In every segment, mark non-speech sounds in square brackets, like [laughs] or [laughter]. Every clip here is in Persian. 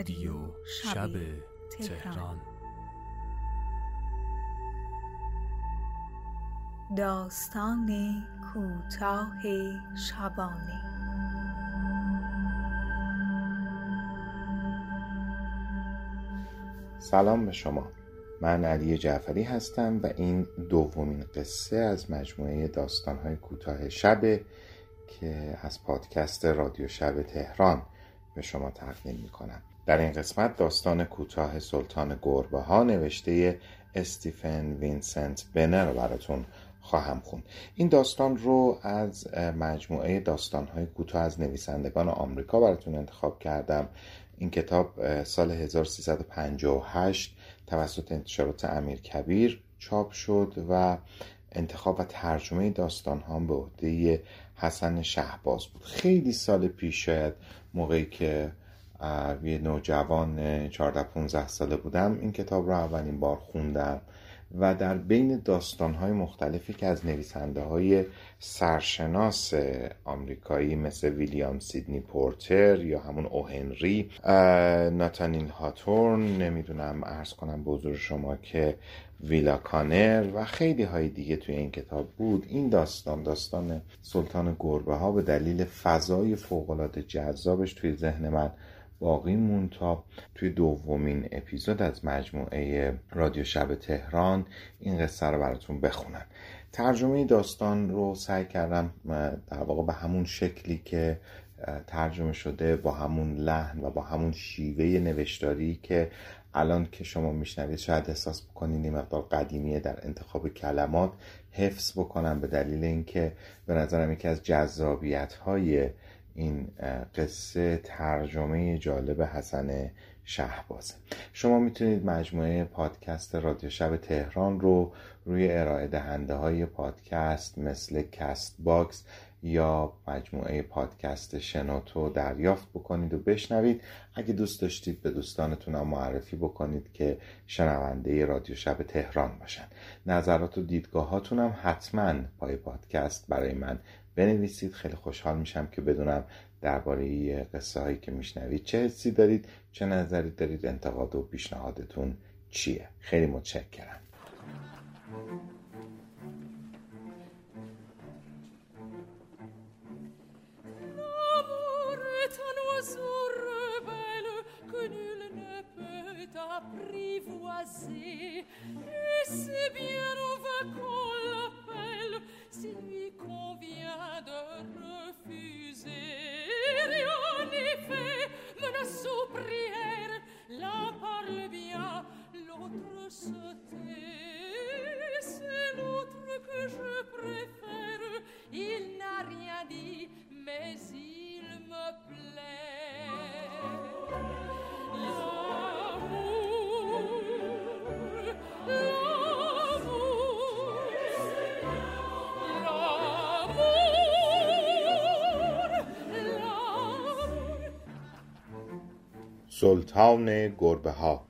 رادیو شب تهران. داستان کوتاه شبانه. سلام به شما. من علی جعفری هستم و این دومین قصه از مجموعه داستانهای کوتاه شب که از پادکست رادیو شب تهران به شما تقدیم می‌کنم. در این قسمت داستان کوتاه سلطان گربه ها نوشته استیفن وینسنت بنر رو براتون خواهم خوند. این داستان رو از مجموعه داستانهای کوتاه از نویسندگان آمریکا براتون انتخاب کردم. این کتاب سال 1358 توسط انتشارات امیر کبیر چاپ شد و انتخاب و ترجمه داستان ها به عهده حسن شهباز بود. خیلی سال پیش شاید موقعی که یه نوجوان 14 15 ساله بودم. این کتاب رو اولین بار خوندم و در بین داستانهای مختلفی که از نویسنده های سرشناس آمریکایی مثل ویلیام سیدنی پورتر یا همون او هنری ناتانیل هاتورن نمی‌دونم ارز کنم حضور شما که ویلا کانر و خیلی های دیگه توی این کتاب بود. این داستان داستان سلطان گربه ها به دلیل فضای فوقالعاده جذابش توی ذهن من باقی مون تا توی دومین اپیزود از مجموعه رادیو شب تهران این قصه رو براتون بخونم. ترجمه داستان رو سعی کردم در واقع به همون شکلی که ترجمه شده با همون لحن و با همون شیوه نوشتاری که الان که شما میشنوید شاید احساس بکنید این مقدار قدیمیه در انتخاب کلمات. حفظ بکنم به دلیل اینکه به نظرم یکی از جذابیت های این قصه ترجمه جالب حسن شهبازه. شما می‌تونید مجموعه پادکست رادیو شب تهران رو روی ارائه دهنده های پادکست مثل Castbox یا مجموعه پادکست شنوتو دریافت بکنید و بشنوید. اگه دوست داشتید به دوستانتون هم معرفی بکنید که شنونده رادیو شب تهران باشن. نظرات و دیدگاهاتون هم حتما پای پادکست برای من بنویسید. خیلی خوشحال میشم که بدونم درباره قصه هایی که میشنوید چه حسی دارید چه نظری دارید انتقاد و پیشنهادتون چیه. خیلی متشکرم. Et c'est bien on va qu'on l'appelle s'il lui convient de refuser rien n'est fait menace ou prière l'un parle bien l'autre se tait c'est l'autre que je préfère. Il n'a rien dit mais il me plaît سلطان گربه ها.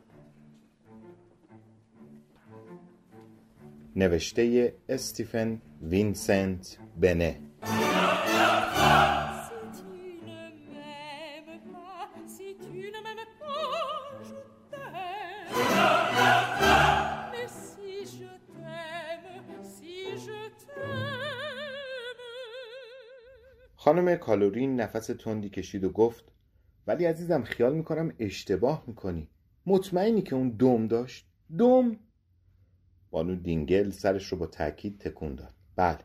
نوشته استیفن وینسنت بنه. خانم کالورین نفس تندی کشید و گفت ولی عزیزم خیال می‌کنم اشتباه می‌کنی. مطمئنی که اون دم داشت؟ دم؟ بانو دینگل سرش رو با تاکید تکون داد. بله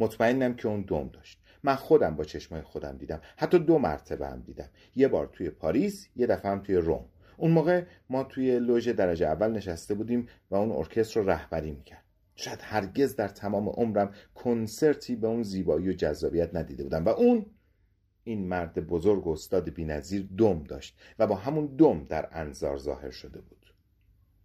مطمئنم که اون دم داشت. من خودم با چشمای خودم دیدم. حتی دو مرتبه هم دیدم. یه بار توی پاریس یه دفعه هم توی روم. اون موقع ما توی لوژ درجه اول نشسته بودیم و اون ارکستر رو رهبری می‌کرد. شاید هرگز در تمام عمرم کنسرتی به اون زیبایی و جذابیت ندیده بودم. و اون این مرد بزرگ و استاد بینظیر دم داشت و با همون دم در انظار ظاهر شده بود.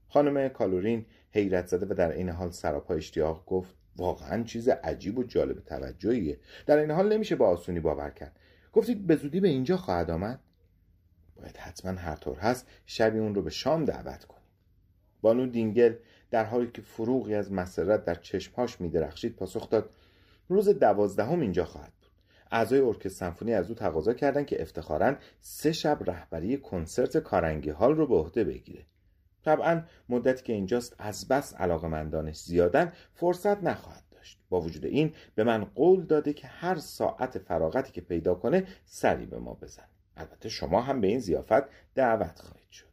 خانم کالورین حیرت زده و در این حال سراپا اشتیاق گفت واقعا چیز عجیب و جالب توجهیه. در این حال نمیشه با آسونی باور کرد. گفتید به زودی به اینجا خواهد آمد؟ باید حتما هر طور هست شبی اون رو به شام دعوت کنیم. بانو دینگل در حالی که فروغی از مسرت در چشمهاش میدرخشید پاسخ داد روز دوازدهم اینجا خواهد. اعضای ارکستر سمفونی از او تقاضا کردند که افتخارا سه شب رهبری کنسرت کارنگی هال رو به عهده بگیره. طبعا مدتی که اینجاست از بس علاقمندانش زیادن فرصت نخواهد داشت. با وجود این به من قول داده که هر ساعت فراغتی که پیدا کنه سری به ما بزن. البته شما هم به این زیافت دعوت خواهید شد.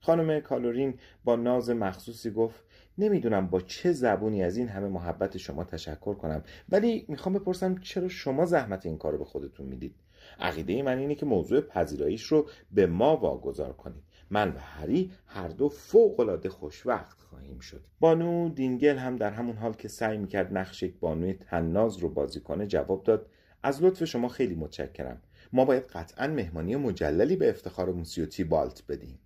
خانم کالورین با ناز مخصوصی گفت نمی‌دونم با چه زبونی از این همه محبت شما تشکر کنم ولی می‌خوام بپرسم چرا شما زحمت این کارو به خودتون می‌دید؟ عقیده من اینه که موضوع پذیراییش رو به ما واگذار کنید. من و هری هر دو فوق العاده خوشوقت خواهیم شد. بانو دینگل هم در همون حال که سعی می‌کرد نقش یک بانوی تناز رو بازی کنه جواب داد از لطف شما خیلی متشکرم. ما باید قطعا مهمانی مجللی به افتخار موسیو بالت بدیم.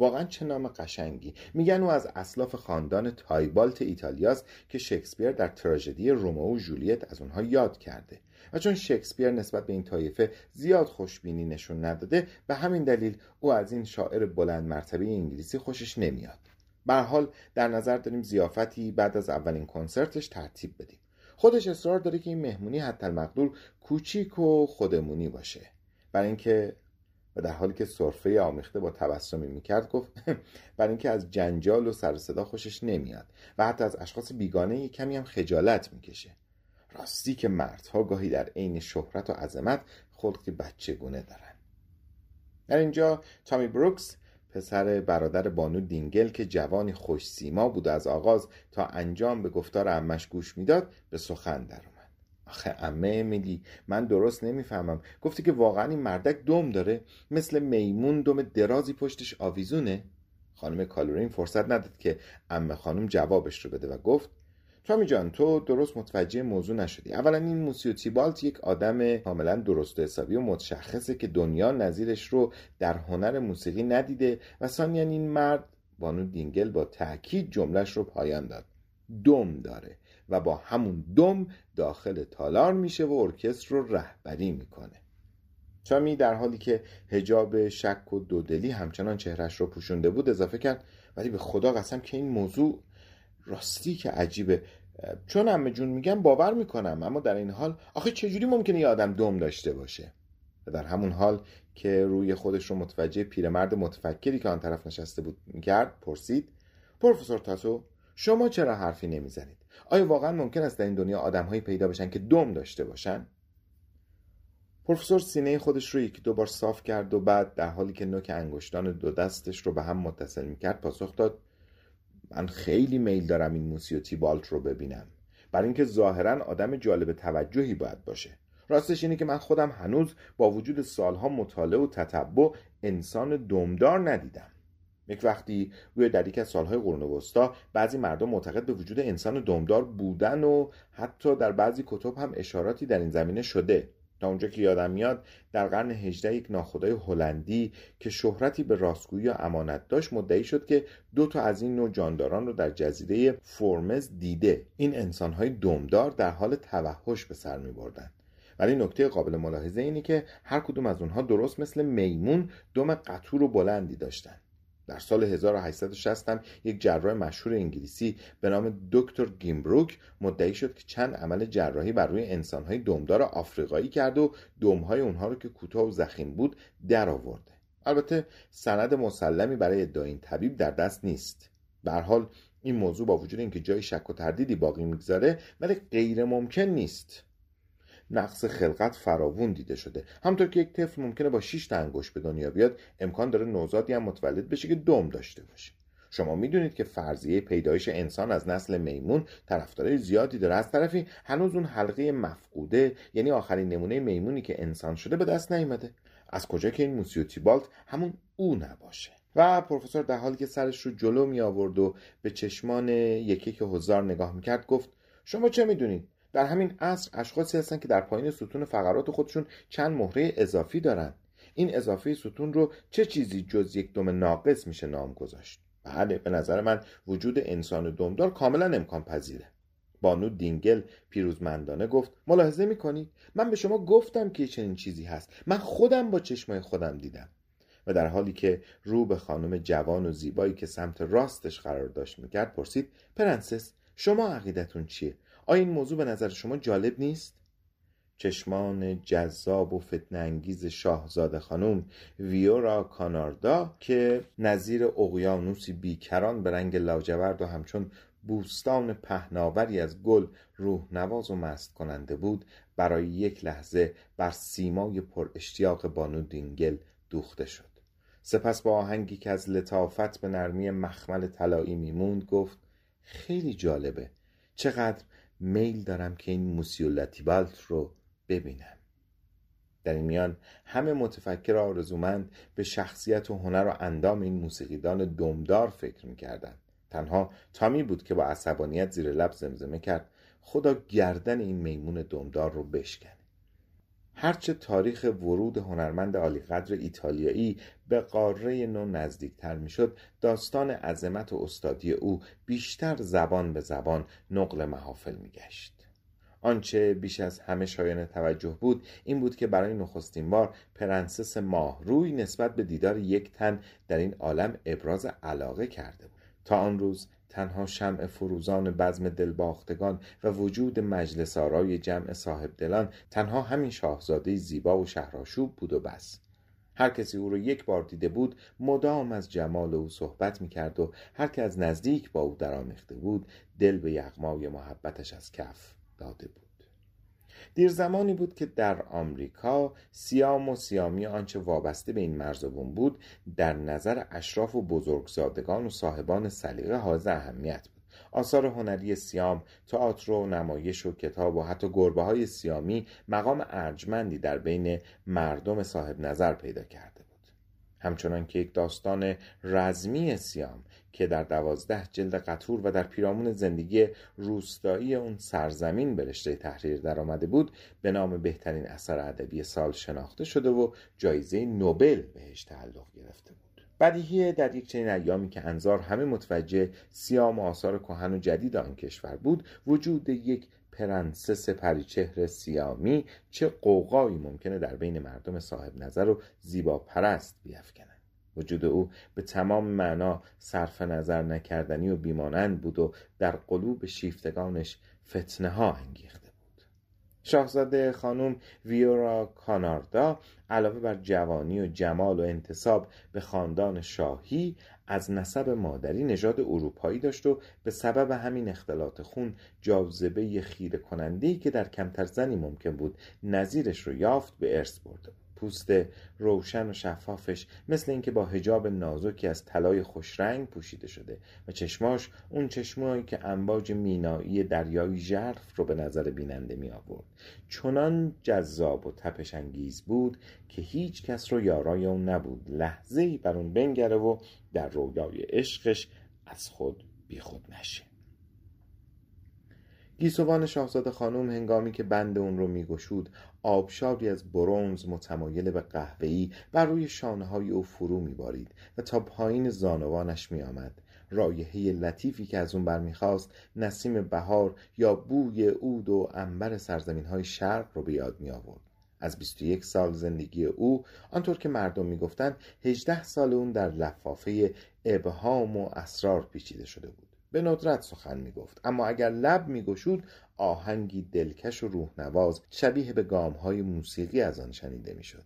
واقعا چه نام قشنگی. میگن او از اسلاف خاندان تایبالت ایتالیاست که شکسپیر در تراژدی رومئو و جولیت از اونها یاد کرده. و چون شکسپیر نسبت به این طایفه زیاد خوشبینی نشون نداده به همین دلیل او از این شاعر بلند مرتبه انگلیسی خوشش نمیاد. به حال در نظر داریم زیافتی بعد از اولین کنسرتش ترتیب بدیم. خودش اصرار داره که این مهمونی حتی المقدور کوچیک و خودمونی باشه. برای اینکه و در حالی که سرفه آمیخته با تبسمی می‌کرد گفت [laughs] برای اینکه از جنجال و سر صدا خوشش نمیاد و حتی از اشخاص بیگانه کمی هم خجالت می‌کشه. راستی که مردها گاهی در عین شهرت و عظمت خلقی بچه گونه دارن. در اینجا تامی بروکس پسر برادر بانو دینگل که جوانی خوش سیما بود از آغاز تا انجام به گفتار امش گوش می‌داد به سخن در اومد آخه امه میدی من درست نمی‌فهمم. گفتی که واقعا این مردک دم داره. مثل میمون دم درازی پشتش آویزونه. خانم کالورین فرصت نداد که امه خانم جوابش رو بده و گفت تامی جان تو درست متوجه موضوع نشدی. اولا این موسیو تیبالت یک آدم کاملا درست و حسابی و متشخصه که دنیا نظیرش رو در هنر موسیقی ندیده و ثانیا این مرد بانو دینگل با تاکید جملش رو پایان داد. دم داره. و با همون دم داخل تالار میشه و ارکستر رو رهبری می‌کنه. تامی در حالی که هجاب شک و دودلی همچنان چهرش رو پوشونده بود اضافه کرد ولی به خدا قسم که این موضوع راستی که عجیبه. چون همه جون میگم باور می‌کنم اما در این حال آخه چجوری ممکنه یه آدم دم داشته باشه؟ و در همون حال که روی خودش رو متوجه پیرمرد متفکری که آن طرف نشسته بود می‌کرد پرسید پروفسور تاسو شما چرا حرفی نمی‌زنید؟ آیا واقعا ممکن است در این دنیا آدمهایی پیدا بشن که دم داشته باشن؟ پروفسور سینه خودش رو یکی دو بار صاف کرد و بعد در حالی که نوک انگشتان دو دستش رو به هم متصل می‌کرد پاسخ داد من خیلی میل دارم این موسیو تیبالت رو ببینم. برای اینکه ظاهرا آدم جالب توجهی باید باشه. راستش اینه که من خودم هنوز با وجود سالها مطالعه و تتبع انسان دمدار ندیدم. یک وقتی روی در یک از سالهای قرون وسطا بعضی مردم معتقد به وجود انسان دمدار بودن و حتی در بعضی کتب هم اشاراتی در این زمینه شده. تا اونجا که یادم میاد در قرن هجده یک ناخدای هلندی که شهرتی به راستگویی و امانت داشت مدعی شد که دو تا از این نوع جانداران رو در جزیره فورمز دیده. این انسانهای دمدار در حال توحش به سر می بردن. ولی نکته قابل ملاحظه اینه که هر کدوم از اونها درست مثل میمون دم قطور و بلندی داشتن. در سال 1860 هم یک جراح مشهور انگلیسی به نام دکتر گیمبروک مدعی شد که چند عمل جراحی بر روی انسانهای دمدار آفریقایی کرد و دمهای اونها رو که کوتاه و زخیم بود در آورده البته سند مسلمی برای ادعای این طبیب در دست نیست. به حال این موضوع با وجود اینکه جای شک و تردیدی باقی می‌گذاره ولی غیر ممکن نیست. نقص خلقت فراوون دیده شده. همطور که یک طفل ممکنه با 6 تا انگشت به دنیا بیاد امکان داره نوزادی هم متولد بشه که دم داشته باشه. شما می‌دونید که فرضیه پیدایش انسان از نسل میمون طرفدارای زیادی داره. از طرفی هنوز اون حلقه مفقوده یعنی آخرین نمونه میمونی که انسان شده به دست نیامده از کجا که این موسیو تیبالت همون او نباشه؟ و پروفسور در حالی که سرش رو جلو می آورد و به چشمان یکی که هزار نگاه می‌کرد گفت شما چه می‌دونید؟ در همین عصر اشخاصی هستن که در پایین ستون فقرات خودشون چند مهره اضافی دارن. این اضافه ستون رو چه چیزی جز یک دم ناقص میشه نام گذاشت؟ بله به نظر من وجود انسان دمدار کاملا امکان پذیره. بانو دینگل پیروزمندانه گفت ملاحظه می‌کنید من به شما گفتم که چنین چیزی هست. من خودم با چشمای خودم دیدم. و در حالی که رو به خانم جوان و زیبایی که سمت راستش قرار داشت می‌کرد پرسید پرنسس شما عقیدتون چیه؟ آیا این موضوع به نظر شما جالب نیست؟ چشمان جذاب و فتنه‌انگیز شاهزاده خانم ویورا کاناردا که نظیر اقیانوسی بیکران به رنگ لاجورد و همچون بوستان پهناوری از گل روح نواز و مست کننده بود برای یک لحظه بر سیمای پر اشتیاق بانو دینگل دوخته شد سپس با آهنگی که از لطافت به نرمی مخمل طلایی میموند گفت خیلی جالبه چقدر میل دارم که این موسیو لاتیبالت رو ببینم. در این میان همه متفکر آرزومند به شخصیت و هنر و اندام این موسیقیدان دمدار فکر می‌کردند. تنها تامی بود که با عصبانیت زیر لب زمزمه کرد. خدا گردن این میمون دمدار رو بشکنه هرچه تاریخ ورود هنرمند عالیقدر ایتالیایی به قاره نو نزدیکتر می‌شد داستان عظمت و استادی او بیشتر زبان به زبان نقل محافل میگشت. آنچه بیش از همه شایان توجه بود این بود که برای نخستین بار پرنسس ماه روی نسبت به دیدار یک تن در این عالم ابراز علاقه کرده بود. تا آن روز تنها شمع فروزان بزم دلباختگان و وجود مجلس آرای جمع صاحب دلان تنها همین شاهزاده زیبا و شهراشوب بود و بس. هر کسی او را یک بار دیده بود مدام از جمال او صحبت می‌کرد و هر که از نزدیک با او درآمیخته بود دل به یغمای محبتش از کف داده بود. دیر زمانی بود که در آمریکا سیام و سیامی آنچه وابسته به این مرزبون بود در نظر اشراف و بزرگزادگان و صاحبان سلیقه حائز اهمیت بود. آثار هنری سیام، تئاتر و نمایش و کتاب و حتی گربه های سیامی مقام ارجمندی در بین مردم صاحب نظر پیدا بود همچنان که یک داستان رزمی سیام که در دوازده جلد قطور و در پیرامون زندگی روستایی اون سرزمین به رشته تحریر درآمده بود به نام بهترین اثر ادبی سال شناخته شده و جایزه نوبل بهش تعلق گرفته بود. بدیهی در یک چنین ایامی که انظار همه متوجه سیام و آثار کهن و جدید آن کشور بود وجود یک پرنسس پریچهر سیامی چه قوقایی ممکنه در بین مردم صاحب نظر و زیبا پرست بیافکنه وجود او به تمام معنا صرف نظر نکردنی و بیمانند بود و در قلوب شیفتگانش فتنه ها انگیخته بود شاهزاده خانم ویورا کاناردا علاوه بر جوانی و جمال و انتصاب به خاندان شاهی از نسب مادری نژاد اروپایی داشت و به سبب همین اختلاط خون جاذبه خیره کننده که در کمتر زنی ممکن بود نظیرش رو یافت به ارث برده بود پوست روشن و شفافش مثل اینکه با هجاب نازکی از طلای خوشرنگ پوشیده شده و چشماش اون چشمایی که انباج مینایی دریایی ژرف رو به نظر بیننده می آورد چنان جذاب و تپش انگیز بود که هیچ کس رو یارای اون نبود. لحظه ای بر اون بنگره و در رویای عشقش از خود بیخود نشه. گیسوان شاهزاده خانم هنگامی که بند اون رو میگشود آبشاری از برونز متمایل به قهوه‌ای بر روی شانه های او فرو میبارید و تا پایین زانوانش میآمد. رایحه لطیفی که از اون برمیخواست نسیم بهار یا بوی عود و انبر سرزمین های شرق رو به یاد می آورد از 21 سال زندگی او آنطور که مردم می‌گفتند 18 سال اون در لفافه ابهام و اسرار پیچیده شده بود. به ندرت سخن می گفت اما اگر لب می گشود آهنگی دلکش و روحنواز شبیه به گامهای موسیقی از آن شنیده می شد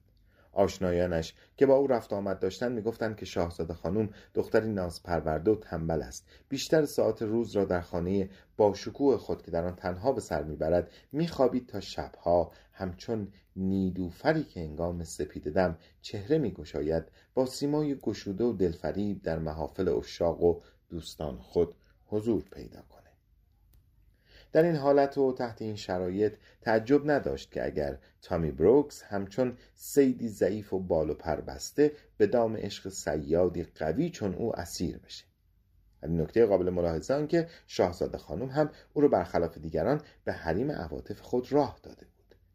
آشنایانش که با او رفت آمد داشتن می‌گفتند که شاهزاده خانم دختری ناز پرورده و تنبل است. بیشتر ساعت روز را در خانه با شکوه خود که در آن تنها به سر می‌برد میخوابید تا شبها همچون نیلوفری که هنگام سپیده دم چهره میگشاید با سیمای گشوده و دلفریب در محافل اشاق و دوستان خود حضور پیدا کنه. در این حالت و تحت این شرایط تعجب نداشت که اگر تامی بروکس همچون سیدی ضعیف و بال و پر بسته به دام عشق سیادی قوی چون او اسیر بشه. نکته قابل ملاحظه آن که شاهزاده خانم هم او را برخلاف دیگران به حریم عواطف خود راه داده.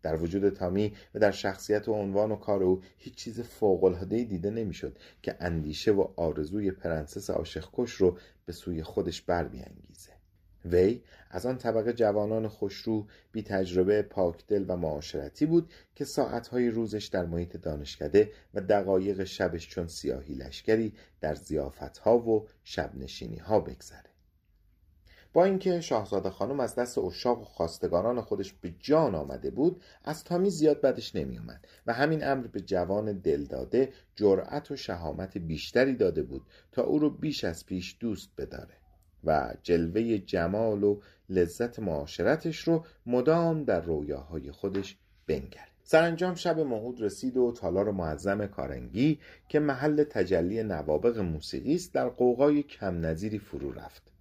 در وجود تامی و در شخصیت و عنوان و کار او هیچ چیز فوق‌العاده‌ای دیده نمی‌شد که اندیشه و آرزوی پرنسس عاشق کش رو به سوی خودش بر بیانگیزه وی از آن طبقه جوانان خوشرو بی تجربه پاکدل و معاشرتی بود که ساعتهای روزش در محیط دانشکده و دقایق شبش چون سیاهی لشکری در ضیافتها و شبنشینی ها بگذره. با اینکه شاهزاده خانم از دست اشاق و خواستگاران خودش به جان آمده بود از تامی زیاد بدش نمیومد و همین امر به جوان دلداده جرأت و شهامت بیشتری داده بود تا او رو بیش از پیش دوست بداره و جلوه جمال و لذت معاشرتش رو مدام در رویاهای خودش بنگره سرانجام شب موعود رسید و تالار معظم کارنگی که محل تجلی نوابق موسیقی است در قوقای کم نظیری فرو رفت.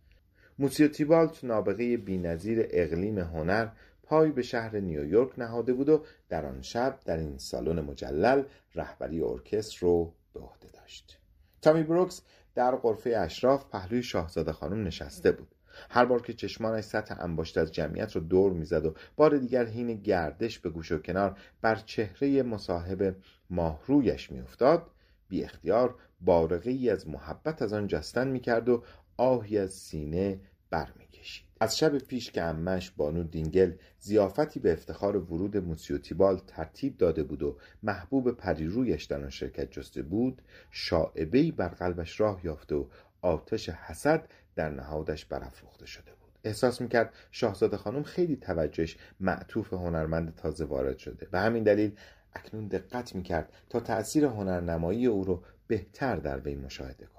موسیو تیبالت نابغه بینظیر اقلیم هنر پای به شهر نیویورک نهاده بود و در آن شب در این سالن مجلل رهبری ارکستر رو به عهده داشت. تامی بروکس در قرفه اشراف پهلوی شاهزاده خانم نشسته بود. هر بار که چشمانش سطح انباشته از جمعیت رو دور می‌زد و بار دیگر حین گردش به گوش و کنار بر چهره مصاحب ماهرویش میافتاد بی اختیار بارقه ای از محبت از آن جستن می‌کرد و آهی از سینه برمیکشید. از شب پیش که امش بانو دینگل زیافتی به افتخار ورود موسیوتیبال ترتیب داده بود و محبوب پریرویش در آن شرکت جسته بود شاعبهای بر قلبش راه یافته و آتش حسد در نهادش برافروخته شده بود. احساس می‌کرد شاهزاده خانم خیلی توجهش معطوف هنرمند تازه وارد شده. به همین دلیل اکنون دقت می‌کرد تا تأثیر هنرنمایی او رو بهتر در وی مشاهده کنه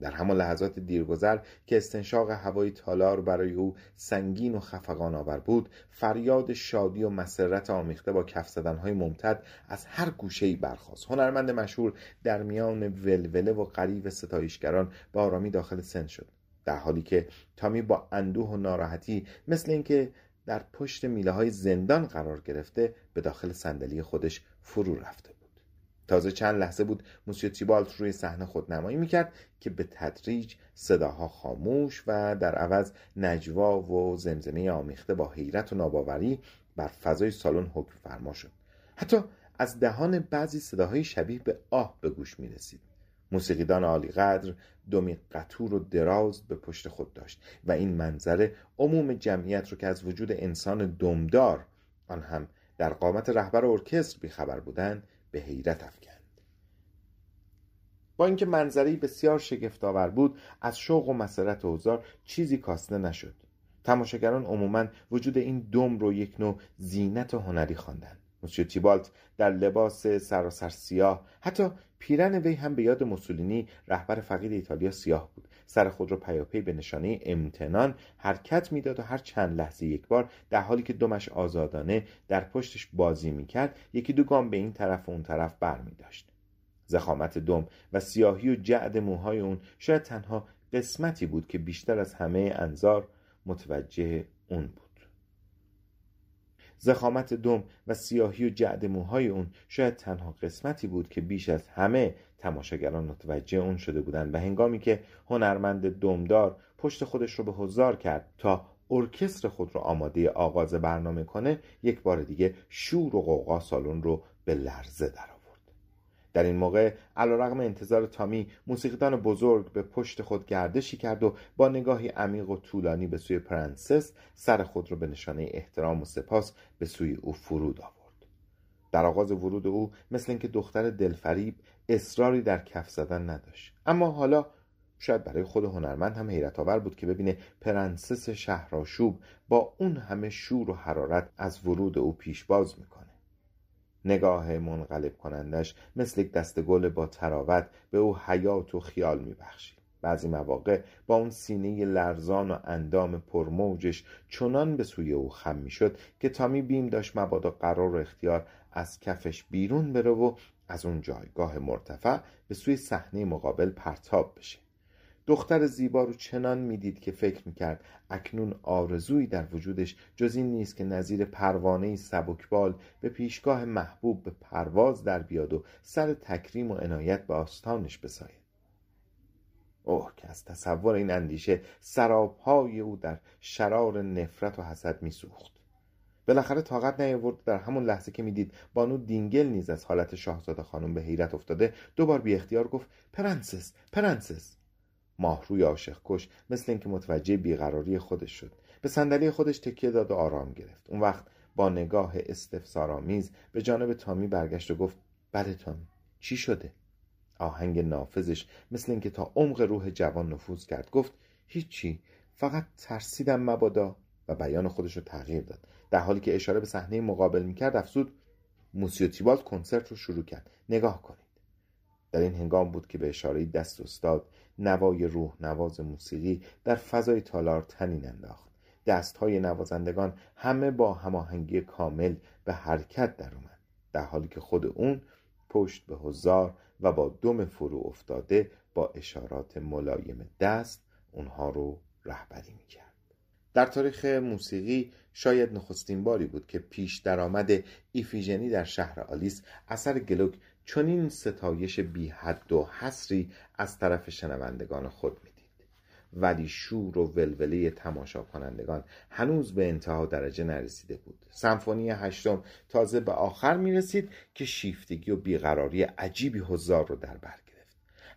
در همان لحظات دیرگذر که استنشاق هوای تالار برای او سنگین و خفقان آور بود فریاد شادی و مسرت آمیخته با کف زدنهای ممتد از هر گوشهای برخاست. هنرمند مشهور در میان ولوله و قریب ستایشگران با آرامی داخل سن شد در حالی که تامی با اندوه و ناراحتی مثل اینکه در پشت میله های زندان قرار گرفته به داخل صندلی خودش فرو رفته تازه چند لحظه بود موسیو تیبالت روی صحنه خود نمایی می‌کرد که به تدریج صداها خاموش و در عوض نجوا و زمزمه آمیخته با حیرت و ناباوری بر فضای سالن حکم فرما شد. حتی از دهان بعضی صداهای شبیه به آه به گوش می رسید موسیقیدان عالی قدر دومی قطور و دراز به پشت خود داشت و این منظره عموم جمعیت رو که از وجود انسان دمدار آن هم در قامت رهبر ارکستر بیخبر بودند به حیرت افکند. با اینکه منظری بسیار شگفتآور بود از شوق و مسرت اوزار چیزی کاسته نشد. تماشاگران عموما وجود این دم رو یک نوع زینت هنری خواندند. موسیو تیبالت در لباس سراسر سیاه حتی پیرن وی هم به یاد موسولینی رهبر فقید ایتالیا سیاه بود. سر خود را پیاپی به نشانه امتنان حرکت می‌داد و هر چند لحظه یک بار در حالی که دمش آزادانه در پشتش بازی می‌کرد یکی دو گام به این طرف و اون طرف بر می داشت زخامت دم و سیاهی و جعد موهای اون شاید تنها قسمتی بود که بیشتر از همه انظار متوجه اون بود. زخامت دم و سیاهی و جعد موهای اون شاید تنها قسمتی بود که بیش از همه تماشاگران متوجه اون شده بودند و هنگامی که هنرمند دمدار پشت خودش رو به حضار کرد تا ارکستر خود رو آماده آغاز برنامه کنه یک بار دیگه شور و قوقا سالن رو به لرزه در در این موقع علیرغم انتظار تامی موسیقیدان بزرگ به پشت خود گردشی کرد و با نگاهی عمیق و طولانی به سوی پرنسس سر خود را به نشانه احترام و سپاس به سوی او فرود آورد. در آغاز ورود او مثل اینکه دختر دلفریب اصراری در کف زدن نداشت. اما حالا شاید برای خود هنرمند هم حیرت آور بود که ببینه پرنسس شهرآشوب با اون همه شور و حرارت از ورود او پیشباز می‌کنه. نگاه منقلب کنندش مثل یک دست گل با تراوت به او حیات و خیال میبخشید. بعضی مواقع با اون سینه لرزان و اندام پرموجش چنان به سوی او خم می‌شد که تامی بیم داشت مبادا قرار و اختیار از کفش بیرون بره و از اون جایگاه مرتفع به سوی صحنه مقابل پرتاب بشه. دختر زیبا رو چنان می‌دید که فکر می‌کرد اکنون آرزویی در وجودش جز این نیست که نظیر پروانه سبکبال به پیشگاه محبوب به پرواز در بیاد و سر تکریم و عنایت به آستانش بساید. اوه که از تصور این اندیشه سراپای او در شرار نفرت و حسد میسوخت. بالاخره طاقت نیاورد در همون لحظه که می‌دید بانو دینگل نیز از حالت شاهزاده خانم به حیرت افتاده دوبار بی اختیار گفت پرنسس پرنسس. ماهروی عاشق کش مثل اینکه متوجه بیقراری خودش شد. به صندلی خودش تکیه داد و آرام گرفت. اون وقت با نگاه استفسارآمیز به جانب تامی برگشت و گفت بله تامی چی شده؟ آهنگ نافذش مثل اینکه تا عمق روح جوان نفوذ کرد گفت هیچی فقط ترسیدم مبادا. و بیان خودش رو تغییر داد. در حالی که اشاره به صحنه مقابل می‌کرد افزود موسیو تیبالت کنسرت رو شروع کرد. نگاه کنید. در این هنگام بود که به اشاره دست استاد نوای روح نواز موسیقی در فضای تالار تنین انداخت. دستهای نوازندگان همه با هماهنگی کامل به حرکت در اومد. در حالی که خود اون پشت به هزار و با دم فرو افتاده با اشارات ملایم دست اونها رو رهبری می‌کرد. در تاریخ موسیقی شاید نخستین باری بود که پیش درآمد ایفیژنی در شهر آلیس اثر گلوک چنین ستایش بی حد و حسری از طرف شنوندگان خود می‌دید. ولی شور و ولوله تماشا کنندگان هنوز به انتها درجه نرسیده بود. سمفونی هشتم تازه به آخر می رسید که شیفتگی و بیقراری عجیبی هزار رو در بر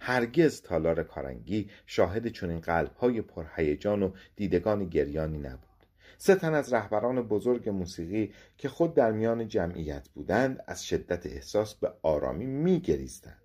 هرگز تالار کارنگی شاهد چنین قلبهای پرهیجان و دیدگان گریانی نبود. سه تن از رهبران بزرگ موسیقی که خود در میان جمعیت بودند از شدت احساس به آرامی میگریستند.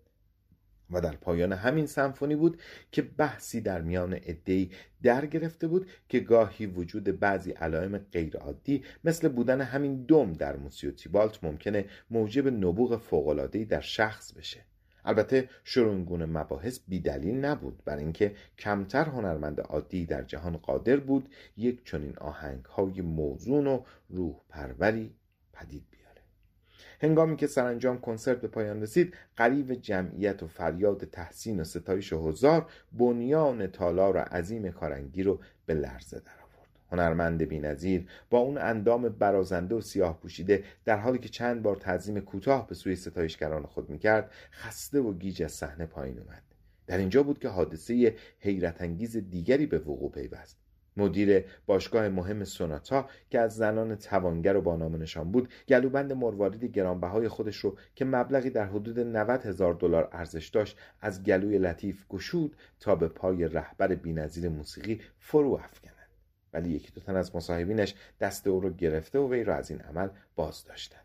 و در پایان همین سمفونی بود که بحثی در میان عدهای در گرفته بود که گاهی وجود بعضی علائم غیرعادی مثل بودن همین دم در موسیو تیبالت ممکنه موجب نبوغ فوق‌العاده‌ای در شخص بشه. البته شرونگون مباحث بیدلیل نبود. بر اینکه کمتر هنرمند عادی در جهان قادر بود یک چنین آهنگهای موزون و روح پروری پدید بیاره. هنگامی که سرانجام کنسرت به پایان رسید قریب جمعیت و فریاد تحسین و ستایش هزار بنیان تالار عظیم کارنگی رو به لرزه در هنرمند بینظیر با اون اندام برازنده و سیاه پوشیده در حالی که چند بار تعظیم کوتاه به سوی ستایشگران خود می‌کرد خسته و گیج از صحنه پایین اومد. در اینجا بود که حادثه حیرت انگیز دیگری به وقوع پیوست. مدیر باشگاه مهم سوناتا که از زنان توانگر و بانامنشان بود گلوبند مروارید گرانبهای خودش رو که مبلغی در حدود 90 هزار دلار ارزش داشت از گلوی لطیف گشود تا به پای رهبر بینظیر موسیقی فرو افکند. ولی یکی دو تن از مصاحبینش دست او را گرفته و وی را از این عمل باز داشتند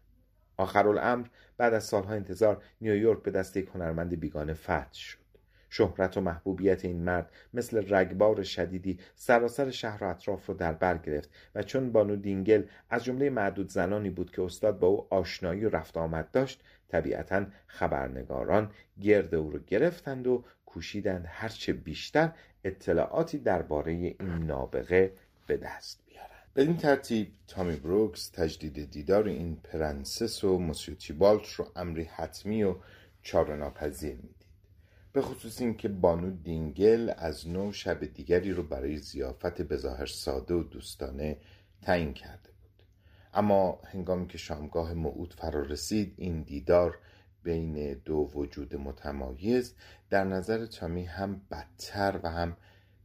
آخرالامر بعد از سالها انتظار نیویورک به دست یک هنرمند بیگانه فتح شد. شهرت و محبوبیت این مرد مثل رگبار شدیدی سراسر شهر و اطراف را در بر گرفت و چون بانو دینگل از جمله معدود زنانی بود که استاد با او آشنایی و رفت آمد داشت طبیعتا خبرنگاران گرد او را گرفتند و کوشیدند هرچه بیشتر اطلاعاتی درباره این نابغه به دست بیارن بدین ترتیب تامی بروکس تجدید دیدار این پرنسس و موسیو تیبالت رو امری حتمی و چاره‌ناپذیر می‌دید. به خصوص اینکه بانو دینگل از نو شب دیگری رو برای ضیافت بظاهر ساده و دوستانه تعیین کرده بود. اما هنگامی که شامگاه موعود فرا رسید این دیدار بین دو وجود متمایز در نظر تامی هم بدتر و هم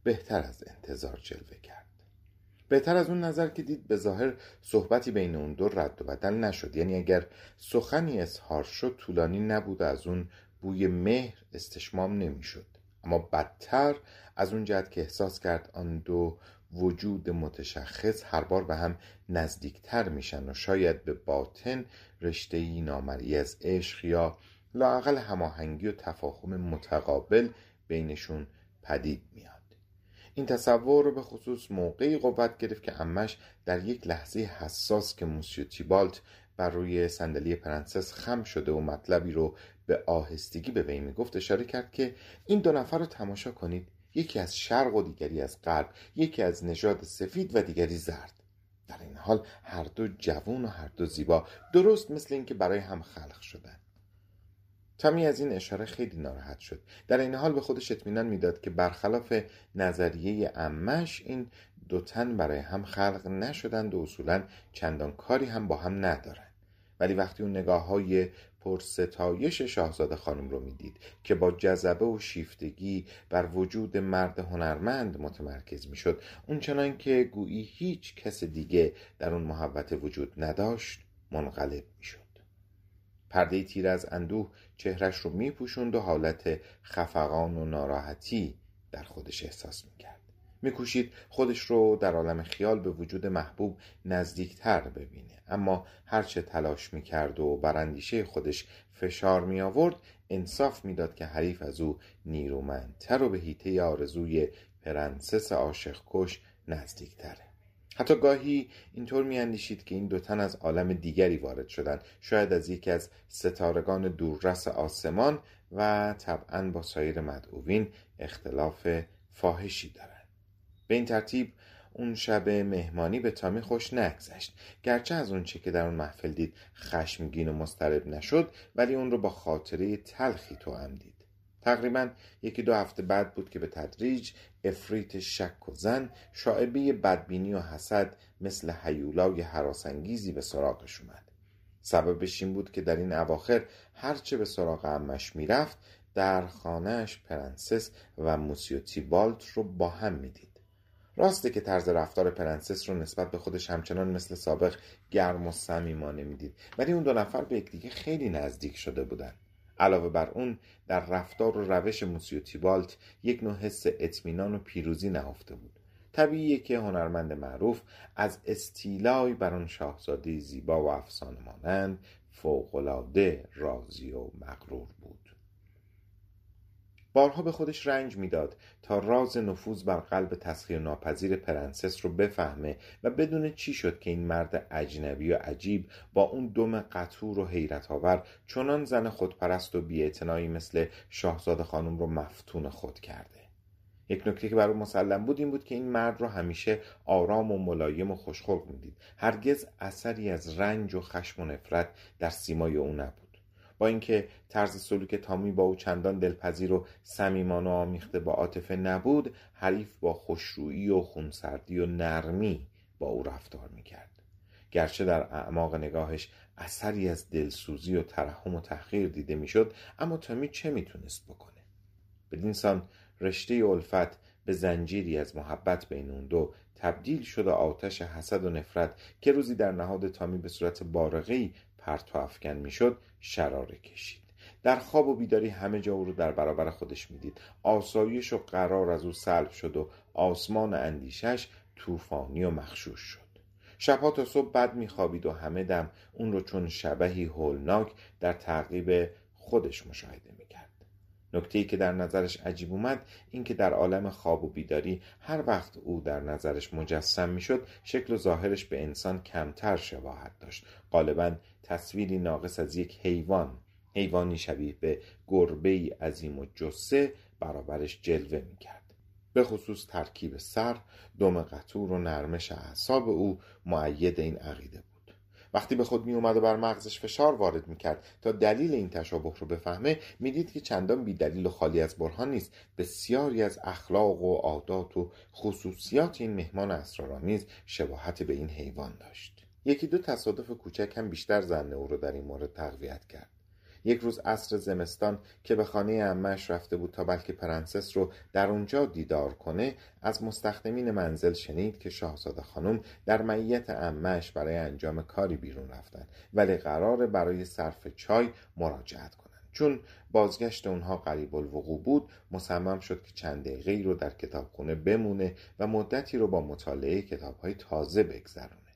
بهتر از انتظار جلوه کرد. بهتر از اون نظر که دید به ظاهر صحبتی بین اون دو رد و بدل نشد. یعنی اگر سخنی اظهار شد طولانی نبود از اون بوی مهر استشمام نمی‌شد. اما بدتر از اون جهت که احساس کرد آن دو وجود متشخص هر بار به هم نزدیکتر میشن و شاید به باطن رشته ای نامرئی از عشق یا لااقل هماهنگی و تفاهم متقابل بینشون پدید میاد این تصور به خصوص موقعی قوت گرفت که امش در یک لحظه حساس که موسیو تیبالت بر روی صندلی پرنسس خم شده و مطلبی رو به آهستگی به وی می‌گفت اشاره کرد که این دو نفر رو تماشا کنید. یکی از شرق و دیگری از غرب یکی از نژاد سفید و دیگری زرد. در این حال هر دو جوان و هر دو زیبا درست مثل اینکه برای هم خلق شدن. تامی از این اشاره خیلی ناراحت شد. در این حال به خودش اطمینان می‌داد که برخلاف نظریه امش این دو تن برای هم خلق نشدند و اصولا چندان کاری هم با هم ندارند. ولی وقتی اون نگاه های پرستایش شاهزاده خانم رو می‌دید که با جذبه و شیفتگی بر وجود مرد هنرمند متمرکز می‌شد اون چنان که گویی هیچ کس دیگه در اون محبت وجود نداشت منقلب می‌شد. پرده تیر از اندوه چهرش رو میپوشوند و حالت خفقان و ناراحتی در خودش احساس می‌کرد. میکوشید خودش رو در عالم خیال به وجود محبوب نزدیکتر ببینه. اما هرچه تلاش می‌کرد و بر اندیشه خودش فشار می آورد انصاف می‌داد که حریف از او نیرومندتر و به حیطه آرزوی پرنسس عاشق کش نزدیکتره. حتی گاهی اینطور میاندیشید که این دو تن از عالم دیگری وارد شدن. شاید از یکی از ستارگان دوررس آسمان و طبعا با سایر مدعوین اختلاف فاحشی دارند. به این ترتیب اون شب مهمانی به تامی خوش نگذشت. گرچه از اون چه که در اون محفل دید خشمگین و مضطرب نشد ولی اون رو با خاطره تلخی تودیع. تقریبا یکی دو هفته بعد بود که به تدریج عفریت شک و ظن شائبه بدبینی و حسد مثل هیولای هراس‌انگیزی به سراغش اومد. سببش این بود که در این اواخر هرچه به سراغ امش می‌رفت در خانهش پرنسس و موسیو تیبالت رو با هم می‌دید. راسته که طرز رفتار پرنسس رو نسبت به خودش همچنان مثل سابق گرم و صمیمانه می‌دید. ولی اون دو نفر به یکدیگه خیلی نزدیک شده بودن. علاوه بر اون در رفتار و روش موسیو تیبالت یک نوع حس اطمینان و پیروزی نهفته بود. طبیعیه که هنرمند معروف از استیلای بر آن شاهزاده زیبا و افسانه مانند فوقالعاده راضی و مغرور بود. بارها به خودش رنج می‌داد تا راز نفوذ بر قلب تسخیر ناپذیر پرنسس رو بفهمه و بدونه چی شد که این مرد اجنبی و عجیب با اون دم قطور و حیرت آور چنان زن خودپرست و بیاعتنایی مثل شاهزاده خانم رو مفتون خود کرده. یک نکته که برای مسلم بود این بود که این مرد رو همیشه آرام و ملایم و خوشخلق می‌دید. هرگز اثری از رنج و خشم و نفرت در سیمای او نبود. با اینکه طرز سلوک تامی با او چندان دلپذیر و صمیمانه آمیخته با عاطفه نبود حریف با خوشرویی و خونسردی و نرمی با او رفتار می‌کرد. گرچه در اعماق نگاهش اثری از دلسوزی و ترحم و تحقیر دیده می‌شد اما تامی چه می‌تونست بکنه؟ بدین سان رشته الفت به زنجیری از محبت بین اون دو تبدیل شد آتش حسد و نفرت که روزی در نهاد تامی به صورت بارقی پرتو افکن می‌شد شراره کشید. در خواب و بیداری همه جا او رو در برابر خودش می‌دید. آسایش و قرار از او سلب شد و آسمان اندیشش طوفانی و مخشوش شد. شبها تا صبح بد میخوابید و همه دم اون رو چون شبهی هولناک در تعقیب خودش مشاهده می‌کرد. نکته ای که در نظرش عجیب اومد این که در عالم خواب و بیداری هر وقت او در نظرش مجسم می‌شد شکل و ظاهرش به انسان کمتر شباهت داشت. غالبا تصویری ناقص از یک حیوان حیوانی شبیه به گربه ای عظیم و جسه برابرش جلوه می‌کرد. به خصوص ترکیب سر دم قطور و نرمش اعصاب او مؤید این عقیده وقتی به خود می اومد و بر مغزش فشار وارد می‌کرد تا دلیل این تشابه رو بفهمه می‌دید که چندان بی دلیل و خالی از برهان نیست. بسیاری از اخلاق و عادات و خصوصیات این مهمان اسرارآمیز شباهت به این حیوان داشت. یکی دو تصادف کوچک هم بیشتر ظن او رو در این مورد تقویت کرد. یک روز عصر زمستان که به خانه عمه‌ش رفته بود تا بلکه پرنسس رو در اونجا دیدار کنه از مستخدمین منزل شنید که شاهزاده خانم در معیت امش برای انجام کاری بیرون رفتن ولی قرار برای صرف چای مراجعت کنند چون بازگشت اونها قریب الوقوع بود مصمم شد که چند دقیقه رو در کتابخونه بمونه و مدتی رو با مطالعه کتابهای تازه بگذرونه.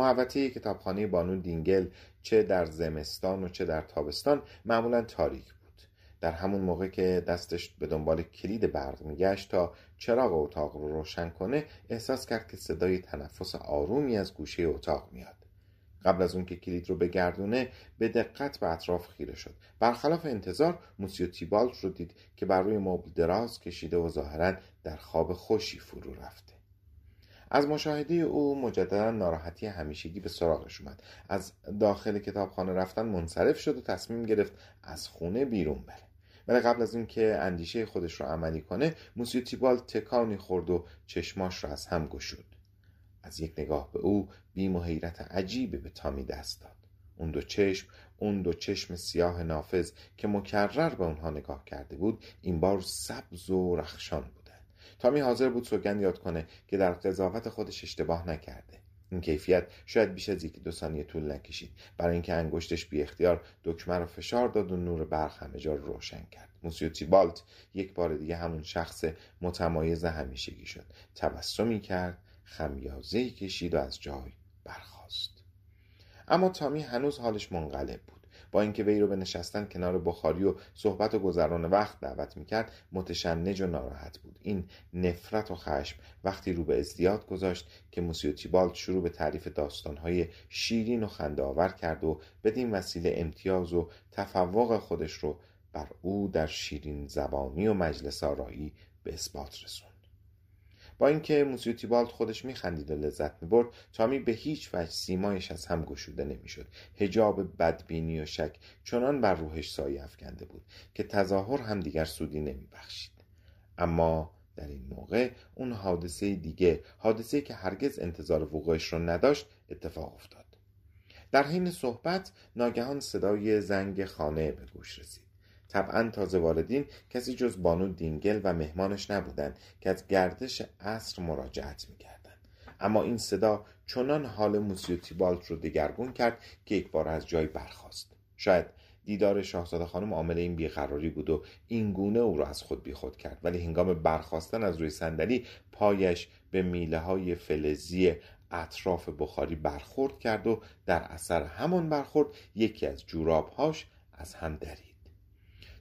محوطه کتابخانه بانو دینگل چه در زمستان و چه در تابستان معمولا تاریک بود. در همون موقع که دستش به دنبال کلید برق میگشت تا چراغ اتاق رو روشن کنه احساس کرد که صدای تنفس آرومی از گوشه اتاق میاد. قبل از اون که کلید رو بگردونه به دقت به اطراف خیره شد. برخلاف انتظار موسیو تیبالت رو دید که بر روی مبل دراز کشیده و ظاهرا در خواب خوشی فرو رفته از مشاهده او مجددا ناراحتی همیشگی به سراغش اومد. از داخل کتابخانه رفتن منصرف شد و تصمیم گرفت از خونه بیرون بره. ولی قبل از اینکه اندیشه خودش رو عملی کنه موسیو تیبال تکانی خورد و چشماش را از هم گشود. از یک نگاه به او بیم و حیرت عجیبی به تامی دست داد. اون دو چشم اون دو چشم سیاه نافذ که مکرر به اونها نگاه کرده بود این بار سبز و رخشان بود. تامی حاضر بود سوگند یاد کنه که در قضاوت خودش اشتباه نکرده. این کیفیت شاید بیش از یکی دو ثانیه طول نکشید. برای اینکه انگشتش بی اختیار دکمه رو فشار داد و نور برق همه جا رو روشن کرد. موسیو تیبالت یک بار دیگه همون شخص متمایز همیشگی شد. تبسمی کرد خمیازه کشید و از جای برخاست. اما تامی هنوز حالش منقلب بود. با اینکه وی رو به نشستن کنار بخاری و صحبت و گذران وقت دعوت می‌کرد متشنج و ناراحت بود. این نفرت و خشم وقتی رو به ازدیاد گذاشت که موسیو تیبالت شروع به تعریف داستانهای شیرین و خنده آور کرد و بدین وسیله امتیاز و تفوق خودش رو بر او در شیرین زبانی و مجلس آرایی به اثبات رسوند. با اینکه موسیو تیبالت خودش میخندید و لذت می‌برد تامی به هیچ وجه سیمایش از هم گشوده نمی‌شد. هجاب بدبینی و شک چنان بر روحش سایه افکنده بود که تظاهر هم دیگر سودی نمیبخشید. اما در این موقع اون حادثه دیگه حادثه که هرگز انتظار وقوعش رو نداشت اتفاق افتاد. در حین صحبت ناگهان صدای زنگ خانه به گوش رسید. طبعا تازه واردین کسی جز بانو دینگل و مهمانش نبودند که از گردش عصر مراجعت می‌کردند. اما این صدا چنان حال موسیو تیبالت رو دگرگون کرد که یک بار از جای برخاست. شاید دیدار شاهزاده خانم عامل این بیقراری بود و این گونه او را از خود بیخود کرد ولی هنگام برخواستن از روی صندلی پایش به میله های فلزی اطراف بخاری برخورد کرد و در اثر همان برخورد یکی از جورابهاش از هم درید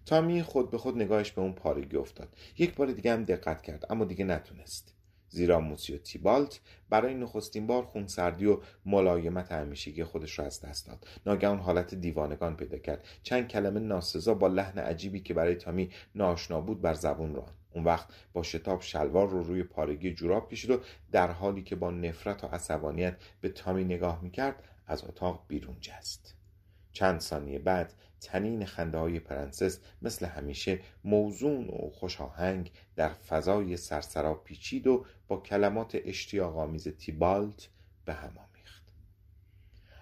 تامی خود به خود نگاهش به اون پارگی افتاد. یک بار دیگه هم دقت کرد اما دیگه نتونست. زیرا موسیو تیبالت برای نخستین بار خونسردی و ملایمت همیشگی خودش را از دست داد. ناگهان حالت دیوانگان پیدا کرد. چند کلمه ناسزا با لحن عجیبی که برای تامی ناآشنا بود بر زبون راند. اون وقت با شتاب شلوار رو روی پارگی جوراب کشید و در حالی که با نفرت و عصبانیت به تامی نگاه می‌کرد از اتاق بیرون جست. چند ثانیه بعد تنین خنده های پرنسس مثل همیشه موزون و خوشاهنگ در فضای سرسرا پیچید و با کلمات اشتیاق‌آمیز تیبالت به هم آمیخت.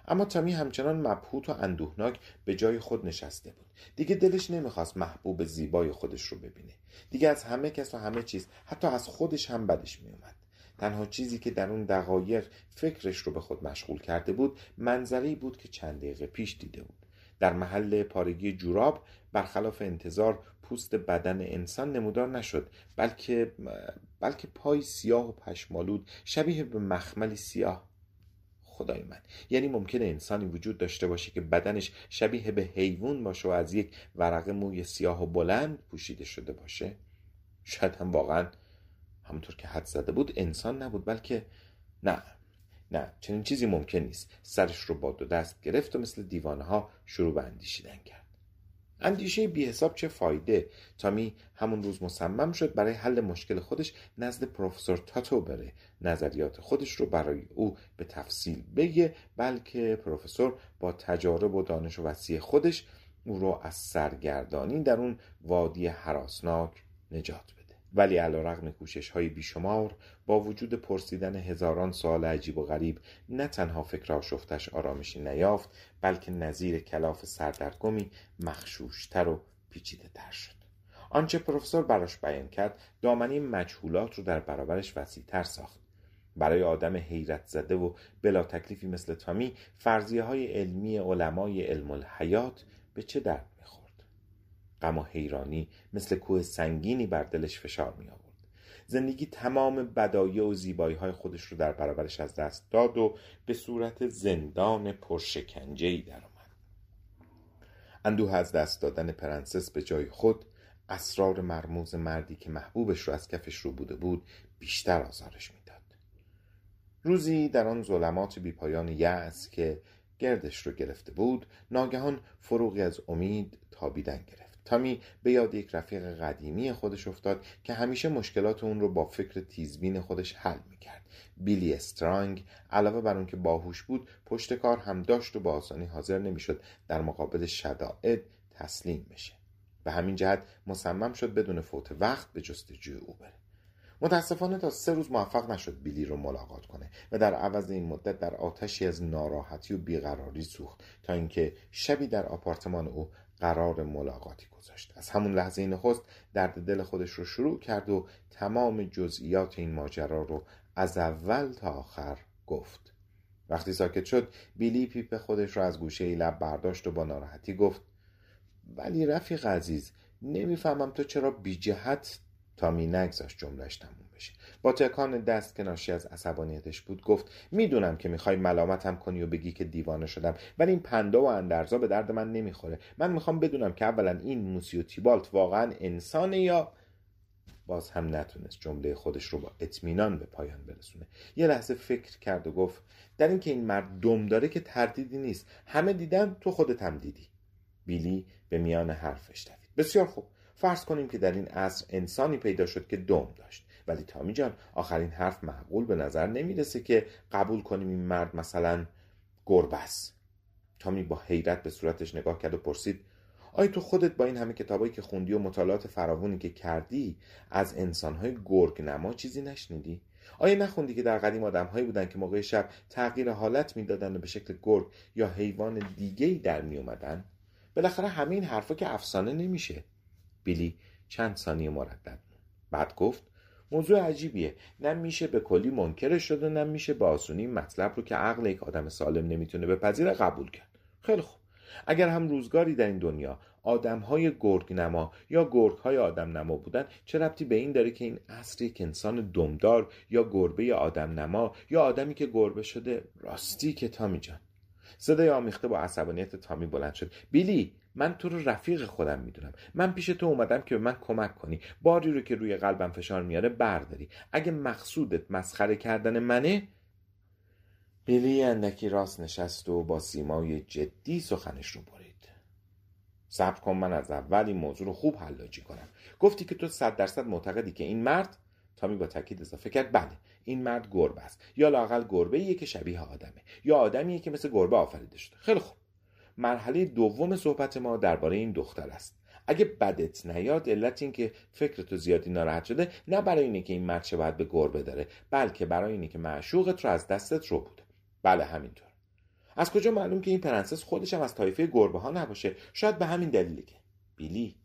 اما تامی همچنان مبهوت و اندوهناک به جای خود نشسته بود. دیگه دلش نمی‌خواست محبوب زیبای خودش رو ببینه. دیگه از همه کس و همه چیز حتی از خودش هم بدش میومد تنها چیزی که در اون دقایق فکرش رو به خود مشغول کرده بود منظری بود که چند دقیقه پیش دیده بود. در محل پارگی جوراب برخلاف انتظار پوست بدن انسان نمودار نشد بلکه بلکه پای سیاه و پشمالود شبیه به مخملی سیاه. خدای من. یعنی ممکنه انسانی وجود داشته باشه که بدنش شبیه به حیوان باشه و از یک ورقه موی سیاه و بلند پوشیده شده باشه. شاید هم واقعا همونطور که حد زده بود انسان نبود بلکه نه. نه چنین چیزی ممکن نیست. سرش رو با دو دست گرفت و مثل دیوانه ها شروع به اندیشیدن کرد. اندیشه بی حساب چه فایده؟ تامی همون روز مصمم شد برای حل مشکل خودش نزد پروفسور تاتو بره. نظریات خودش رو برای او به تفصیل بگه بلکه پروفسور با تجارب و دانش و وسیع خودش او رو از سرگردانی در اون وادی حراسناک نجات ولی علا رقم کوشش های بیشمار با وجود پرسیدن هزاران سوال عجیب و غریب نه تنها فکر آشفتش آرامشی نیافت بلکه نظیر کلاف سردرگمی مخشوشتر و پیچیده تر شد. آنچه پروفسور براش بیان کرد دامنی مجهولات رو در برابرش وسیع تر ساخت. برای آدم حیرت زده و بلا تکلیفی مثل تامی فرضیه های علمی علمای علم الحیات به چه درد غم و حیرانی مثل کوه سنگینی بر دلش فشار می آورد زندگی تمام بدایه و زیبایی های خودش رو در برابرش از دست داد و به صورت زندان پرشکنجه ای در آمد اندوه از دست دادن پرنسس به جای خود اسرار مرموز مردی که محبوبش رو از کفش رو بوده بود بیشتر آزارش می‌داد. روزی در آن ظلمات بیپایان یأس که گردش رو گرفته بود ناگهان فروغی از امید تابیدن گرفت. تامی به یاد یک رفیق قدیمی خودش افتاد که همیشه مشکلات اون رو با فکر تیزبین خودش حل می‌کرد. بیلی استرانگ علاوه بر اون که باهوش بود پشت کار هم داشت و با آسانی حاضر نمی‌شد در مقابل شدائد تسلیم بشه. به همین جهت مصمم شد بدون فوت وقت به جستجوی او بره. متاسفانه تا سه روز موفق نشد بیلی رو ملاقات کنه و در عوض این مدت در آتشی از ناراحتی و بیقراری سوخت تا اینکه شبی در آپارتمان او قرار ملاقاتی گذاشت. از همون لحظه نخست درد دل خودش رو شروع کرد و تمام جزئیات این ماجرا رو از اول تا آخر گفت. وقتی ساکت شد بیلی پیپ خودش رو از گوشه لب برداشت و با ناراحتی گفت ولی رفیق عزیز نمی‌فهمم تو چرا بی جهت تامی نگذاشت جملش تموم بشه. با تکان دست که ناشی از عصبانیتش بود گفت می‌دونم که می‌خوای ملامتم کنی و بگی که دیوانه شدم ولی این پندا و اندرزا به درد من نمی‌خوره. من می‌خوام بدونم که اولا این موسی و تیبالت واقعا انسانه یا باز هم نتونست جمله خودش رو با اطمینان به پایان برسونه. یه لحظه فکر کرد و گفت در اینکه این مرد دم داره که تردیدی نیست. همه دیدن تو خودت هم دیدی. بیلی به میان حرفش دوید. بسیار خوب. فرض کنیم که در این عصر انسانی پیدا شد که دم داشت. ولی تامی جان آخرین حرف معقول به نظر نمی‌رسه که قبول کنیم این مرد مثلا گربه است. تامی با حیرت به صورتش نگاه کرد و پرسید آیا تو خودت با این همه کتابایی که خوندی و مطالعات فراوانی که کردی از انسانهای گرگ نما چیزی نشنیدی؟ آیا نخوندی که در قدیم آدمهایی بودن که موقع شب تغییر حالت می‌دادن و به شکل گرگ یا حیوان دیگه‌ای در می اومدن بالاخره همین حرفا که افسانه نمیشه. بیلی چند ثانیه مردد بعد گفت موضوع عجیبیه. نه میشه به کلی منکرش شد و نه میشه به آسونی مطلب رو که عقل یک آدم سالم نمی‌تونه بپذیره قبول کرد. خیلی خوب. اگر هم روزگاری در این دنیا آدم های گرگ نما یا گرگ های آدم نما بودن چه ربطی به این داره که این عصر یک انسان دمدار یا گربه آدم نما یا آدمی که گربه شده راستی که تامی جان؟ صدای آمیخته با عصبانیت تامی بلند شد. بیلی من تو رو رفیق خودم می‌دونم. من پیش تو اومدم که به من کمک کنی. باری رو که روی قلبم فشار میاره برداری. اگه مقصودت مسخره کردن منه بیلی اندکی راست نشست و با سیمای جدی سخنش رو برید. صبر کن من از اول این موضوع رو خوب حلاجی کنم. گفتی که تو صد درصد معتقدی که این مرد تامی با تاکید اضافه کرد بله این مرد گربه است. یا لاقل گربه ایه که شبیه آدمه. یا آدمیه که مثل گربه آفریده شده. خیلی خوب. مرحله دوم صحبت ما درباره این دختر است. اگه بدت نیاد علت این که فکر تو زیادی ناراحت شده نه برای اینه که این مرد چه باید به گربه داره بلکه برای اینه که معشوقت رو از دستت رو بوده. بله همینطور. از کجا معلوم که این پرنسس خودش هم از طایفه گربه ها نباشه؟ شاید به همین دلیله که. بیلی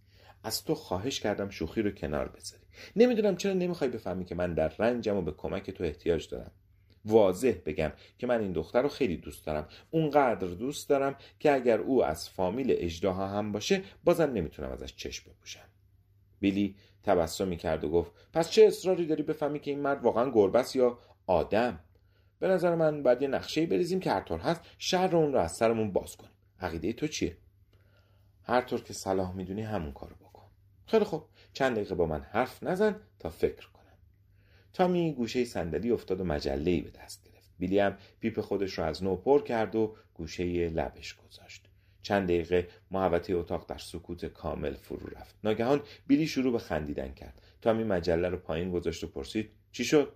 از تو خواهش کردم شوخی رو کنار بذاری. نمی‌دونم چرا نمی‌خوای بفهمی که من در رنجم و به کمک تو احتیاج دارم. واضح بگم که من این دختر رو خیلی دوست دارم. اونقدر دوست دارم که اگر او از فامیل اجداها هم باشه بازم نمی‌تونم ازش چشم بپوشم. بیلی تبسمی کرد و گفت پس چه اصراری داری بفهمی که این مرد واقعا گربه یا آدم؟ به نظر من باید یه نقشه بریزیم که هر طور هست شر اون رو از سرمون باز کنیم. عقیده تو چیه؟ هر طور که صلاح می‌دونی همون کارو بکن. خیلی خوب. چند دقیقه با من حرف نزن تا فکر کنم تامی گوشه صندلی افتاد و مجله به دست گرفت. بیلی پیپ خودش رو از نو پر کرد و گوشه لبش گذاشت. چند دقیقه محوطه اتاق در سکوت کامل فرو رفت. ناگهان بیلی شروع به خندیدن کرد. تامی مجله رو پایین گذاشت و پرسید چی شد؟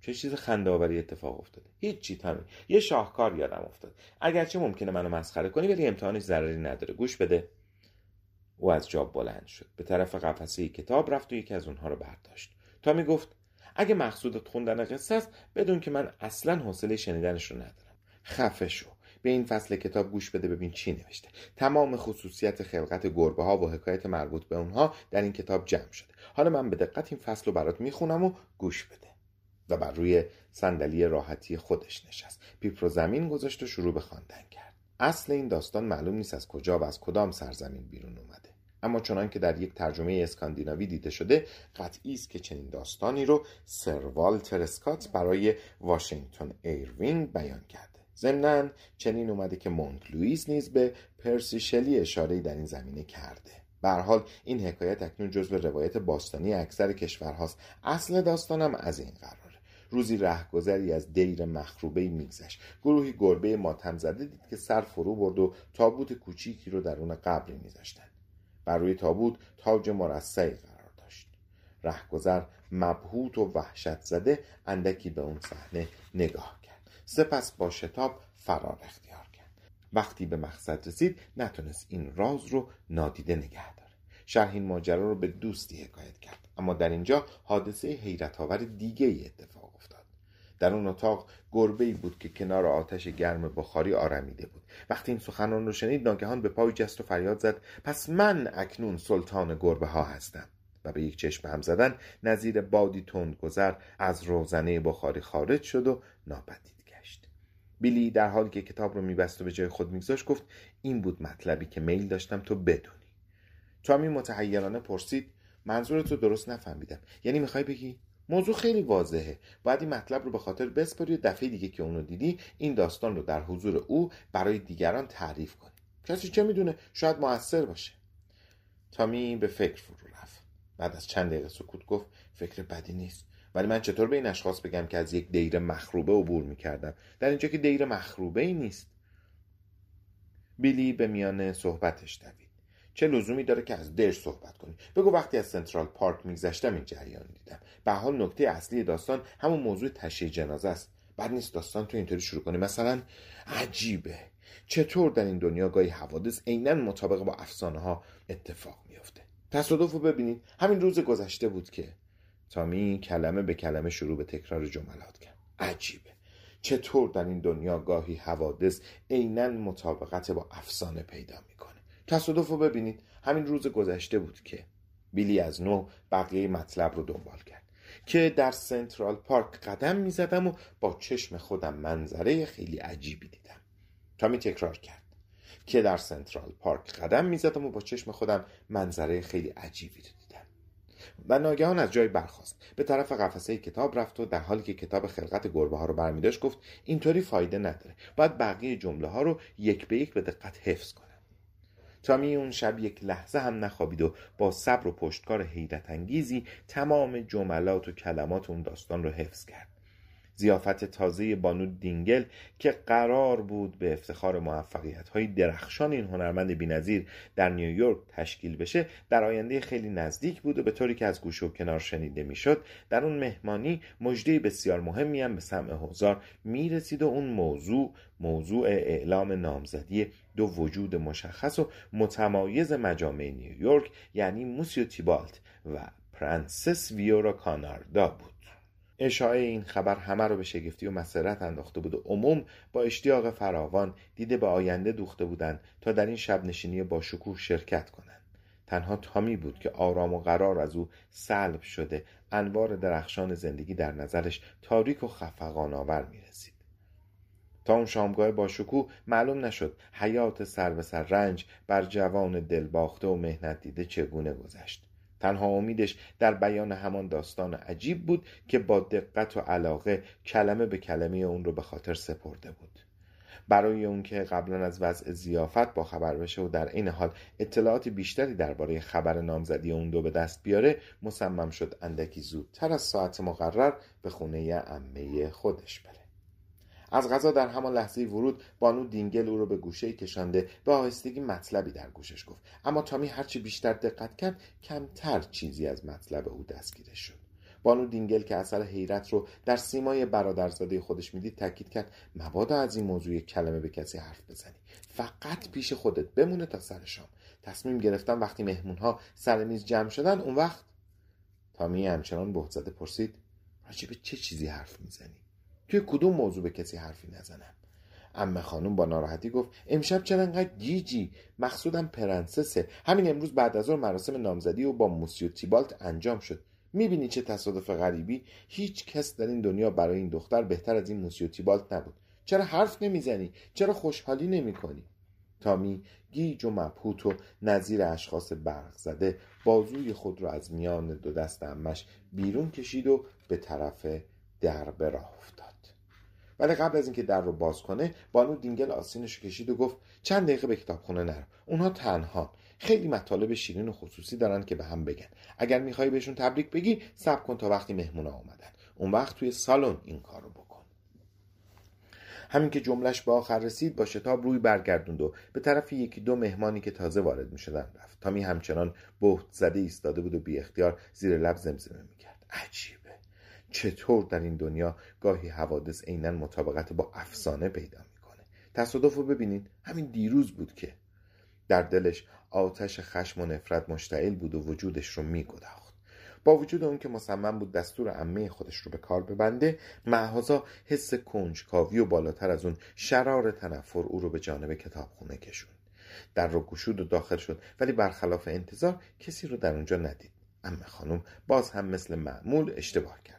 چه چیز خنده‌آوری اتفاق افتاده؟ هیچ تامی. یه شاهکار یادم افتاد. اگرچه ممکنه منو مسخره کنی ولی امتحانش ضرری نداره. گوش بده. او از جاب بلند شد. به طرف قفسه کتاب رفت و یکی از اونها رو برداشت. تامی گفت اگه مقصودت خوندن قصه است بدون که من اصلا حوصله شنیدنش رو ندارم. خفه شو. به این فصل کتاب گوش بده ببین چی نوشته. تمام خصوصیت خلقت گربه ها و حکایت مربوط به اونها در این کتاب جمع شده. حالا من به دقت این فصل رو برات می‌خونم و گوش بده. و بر روی صندلی راحتی خودش نشست. پیپ رو زمین گذاشت و شروع به خواندن کرد. اصل این داستان معلوم نیست از کجا و از کدام سرزمین بیرون اومده. اما چنان که در یک ترجمه اسکاندیناوی دیده شده قطعی است که چنین داستانی رو سر والتر اسکات برای واشنگتن ایروینگ بیان کرده. ضمنا چنین اومده که مونت لوئیس نیز به پرسی شلی اشاره در این زمینه کرده. به حال این حکایت اکنون جزو روایت باستانی اکثر کشورهاست. اصل داستانم از این قرار روزی رهگذری از دیر مخروبه میگذشت. گروهی گربه ماتم زده دید که سر فرو برد و تابوت کوچیکی رو درون قبری میذاشتند. بر روی تابوت تاج مرصعی قرار داشت. رهگذر مبهوت و وحشت زده اندکی به اون صحنه نگاه کرد. سپس با شتاب فرار اختیار کرد. وقتی به مقصد رسید نتونست این راز رو نادیده نگه داره. شرح این ماجرا رو به دوستی حکایت کرد. اما در اینجا حادثه حیرت آور دیگه ای اتفاق افتاد. در اون اتاق گربه بود که کنار آتش گرم بخاری آرمیده بود. وقتی این سخنان رو شنید ناگهان به پای جست و فریاد زد پس من اکنون سلطان گربه ها هستم. و به یک چشم هم زدن نظیر بادی تند گذر از روزنه بخاری خارج شد و ناپدید گشت. بیلی در حالی که کتاب رو میبست و به جای خود میگذاشت گفت این بود مطلبی که میل داشتم تو بدونی. تامی متحیرانه پرسید منظورتو درست نفهمیدم. یعنی می‌خوای بگی موضوع خیلی واضحه. باید این مطلب رو به خاطر بسپاری و دفعه دیگه که اونو دیدی این داستان رو در حضور او برای دیگران تعریف کنی کسی چه می‌دونه؟ شاید موثر باشه. تامی به فکر فرو رفت. بعد از چند دقیقه سکوت گفت فکر بدی نیست. ولی من چطور به این اشخاص بگم که از یک دیر مخروبه عبور می‌کردم؟ در اینجا که دیر مخروبه ای نیست. بیلی به میان صحبتش دوید. چه لزومی داره که از دیر صحبت کنی بگو وقتی از سنترال پارک میگذشتم این جریان دیدم. به حال نکته اصلی داستان همون موضوع تشییع جنازه است. بعد نیست داستان تو اینطوری شروع کنی مثلا عجیبه. چطور در این دنیا گاهی حوادث عینا مطابق با افسانه ها اتفاق میافته؟ تصادف رو ببینید. همین روز گذشته بود که تامی کلمه به کلمه شروع به تکرار جملات کرد. عجیبه. چطور در این دنیا گاهی حوادث عینا مطابقت با افسانه پیدا می‌کنه؟ تصادف رو ببینید. همین روز گذشته بود که بیلی از نو بقیه مطلب رو دنبال کرد که در سنترال پارک قدم می‌زدم و با چشم خودم منظره خیلی عجیبی دیدم. تامی تکرار کرد که در سنترال پارک قدم می‌زدم و با چشم خودم منظره خیلی عجیبی دیدم. و ناگهان از جای برخاست. به طرف قفسه کتاب رفت و در حالی که کتاب خلقت گربه ها رو برمیداشت گفت اینطوری فایده نداره. باید بقیه جمله ها رو یک به یک به دقت حفظ کنم تامی اون شب یک لحظه هم نخوابید و با صبر و پشتکار حیرت انگیزی تمام جملات و کلمات اون داستان رو حفظ کرد. زیافت تازه بانو دینگل که قرار بود به افتخار موفقیت های درخشان این هنرمند بینظیر در نیویورک تشکیل بشه در آینده خیلی نزدیک بود و به طوری که از گوشه و کنار شنیده می‌شد در اون مهمانی مژده بسیار مهمی هم به سمع حضار می‌رسید و اون موضوع موضوع اعلام نامزدی دو وجود مشخص و متمایز مجامع نیویورک یعنی موسیو تیبالت و پرنسس ویورا کاناردا بود. اشاعه این خبر همه رو به شگفتی و مسرت انداخته بود و عموم با اشتیاق فراوان دیده به آینده دوخته بودند تا در این شب نشینی با شکوه شرکت کنند تنها تامی بود که آرام و قرار از او سلب شده انوار درخشان زندگی در نظرش تاریک و خفقان آور می رسید. تا اون شامگاه با شکوه معلوم نشد حیات سر به سر رنج بر جوان دلباخته و مهنت دیده چگونه گذشت تنها امیدش در بیان همان داستان عجیب بود که با دقت و علاقه کلمه به کلمه اون رو به خاطر سپرده بود. برای اون که قبلا از وضع زیافت با خبر بشه و در این حال اطلاعات بیشتری درباره خبر نامزدی اون دو به دست بیاره مصمم شد اندکی زودتر از ساعت مقرر به خونه عمه خودش بره. از غذا در همان لحظه ورود بانو دینگل او رو به گوشه کشانده به آهستگی مطلبی در گوشش گفت. اما تامی هرچی بیشتر دقت کرد کمتر چیزی از مطلب او دستگیرش شد. بانو دینگل که اثر حیرت رو در سیمای برادرزاده خودش می‌دید تاکید کرد مبادا از این موضوع کلمه‌ای به کسی حرف بزنی. فقط پیش خودت بمونه تا سر شام. تصمیم گرفتم وقتی مهمون ها سر میز جمع شدن اون وقت تامی همچنان بهت زده پرسید راجع به چه چیزی حرف می‌زنی؟ توی کدوم موضوع به کسی حرفی نزنم؟ عمه خانم با ناراحتی گفت امشب چرا انقدر گیجی مقصودم پرنسسه. همین امروز بعد از اون مراسم نامزدی او با موسیو تیبالت انجام شد. می‌بینی چه تصادف غریبی؟ هیچ کس در این دنیا برای این دختر بهتر از این موسیو تیبالت نبود. چرا حرف نمی‌زنی؟ چرا خوشحالی نمی‌کنی؟ تامی گیج و مبهوت و نظیر اشخاص برق زده بازوی خود را از میان دو دست عمه‌ش بیرون کشید و به طرف در به راه افتاد. ولی قبل از اینکه در رو باز کنه بانو دینگل آستینش کشید و گفت چند دقیقه به کتابخونه نرو. اونها تنها خیلی مطالب شیرین و خصوصی دارن که به هم بگن. اگر می‌خوای بهشون تبریک بگی صبر کن تا وقتی مهمونا اومدن. اون وقت توی سالن این کارو بکن. همین که جملش به آخر رسید با شتاب روی برگردوند و به طرف یکی دو مهمانی که تازه وارد می‌شدن رفت. تامی همچنان بهت زده ایستاده بود و بی اختیار زیر لب زمزمه می‌کرد. عجیب. چطور در این دنیا گاهی حوادث عینا مطابقت با افسانه پیدا می‌کنه؟ تصادف رو ببینید. همین دیروز بود که در دلش آتش خشم و نفرت مشتعل بود و وجودش رو میگداخت. با وجود اون که مصمم بود دستور عمه خودش رو به کار ببنده معهازا حس کنجکاوی و بالاتر از اون شرار تنفر او رو به جانب کتابخونه کشوند. در رو گشود و داخل شد ولی برخلاف انتظار کسی رو در اونجا ندید. امه خانم باز هم مثل معمول اشتباه کرد.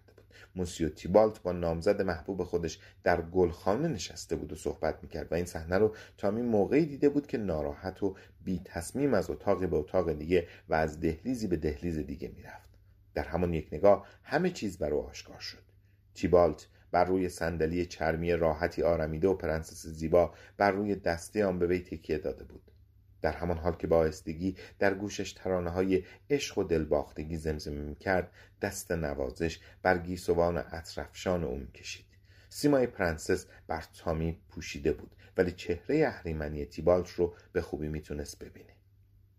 موسیو تیبالت با نامزد محبوب خودش در گلخانه نشسته بود و صحبت می‌کرد و این صحنه رو تامی موقعی دیده بود که ناراحت و بی تصمیم از اتاقی به اتاق دیگه و از دهلیزی به دهلیز دیگه می‌رفت. در همان یک نگاه همه چیز بر او آشکار شد. تیبالت بر روی صندلی چرمی راحتی آرمیده و پرنسس زیبا بر روی دسته آن به وی تکیه داده بود. در همان حال که با آهستگی در گوشش ترانه های عشق و دلباختگی زمزمه می کرد دست نوازش بر گیسوان عطرافشان او می کشید سیمای پرنسس بر تامی پوشیده بود ولی چهره اهریمنی تیبالت رو به خوبی می‌تونست ببینه.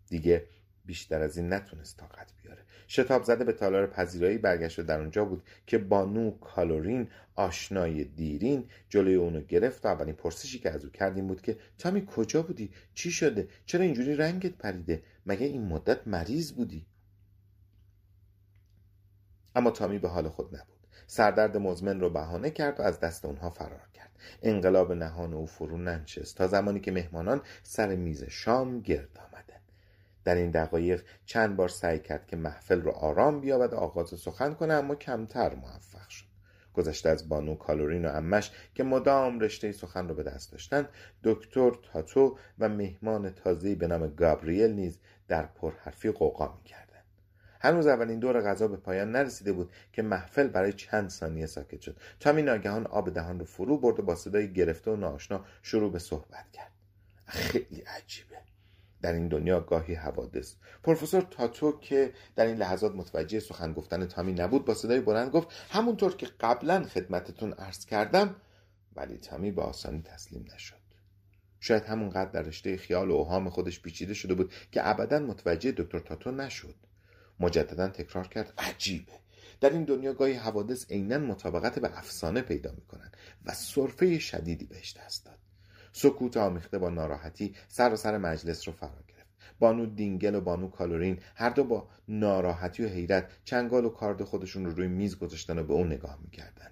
دیگه بیشتر از این نتونست طاقت بیاره. شتاب زده به تالار پذیرایی برگشت و در اونجا بود که بانو کالورین آشنای دیرین جلوی اونو گرفت و اولین پرسشی که از او کرد این بود که تامی کجا بودی؟ چی شده؟ چرا اینجوری رنگت پریده؟ مگه این مدت مریض بودی؟ اما تامی به حال خود نبود. سردرد مزمن رو بهانه کرد و از دست اونها فرار کرد. انقلاب نهان او فرو ننشست تا زمانی که مهمانان سر میز شام گرد آمدند در این دقایق چند بار سعی کرد که محفل رو آرام بیابد و آغاز سخن کنه اما کمتر موفق شد. گذشته از بانو کالورین و امش که مدام رشته سخن رو به دست داشتند دکتر تاتو و مهمان تازه‌ای به نام گابریل نیز در پرحرفی قوقا می‌کردند. هنوز اولین دور غذا به پایان نرسیده بود که محفل برای چند ثانیه ساکت شد. تامی ناگهان آب دهان رو فرو برد و با صدای گرفته و ناآشنا شروع به صحبت کرد. خیلی عجیبه. در این دنیا گاهی حوادث. پروفسور تاتو که در این لحظات متوجه سخن گفتن تامی نبود با صدای بلند گفت همونطور که قبلا خدمتتون عرض کردم ولی تامی به آسانی تسلیم نشد. شاید همونقدر در رشته خیال و اوهام خودش پیچیده شده بود که ابدا متوجه دکتر تاتو نشد. مجددا تکرار کرد عجیبه! در این دنیا گاهی حوادث عینا مطابقت به افسانه پیدا می‌کنند و صرفه شدیدی بهش دست داد. سکوت آمیخته با ناراحتی سر و سر مجلس رو فرا گرفت. بانو دینگل و بانو کالورین هر دو با ناراحتی و حیرت چنگال و کارد خودشون رو روی میز گذاشتن و به اون نگاه می‌کردن.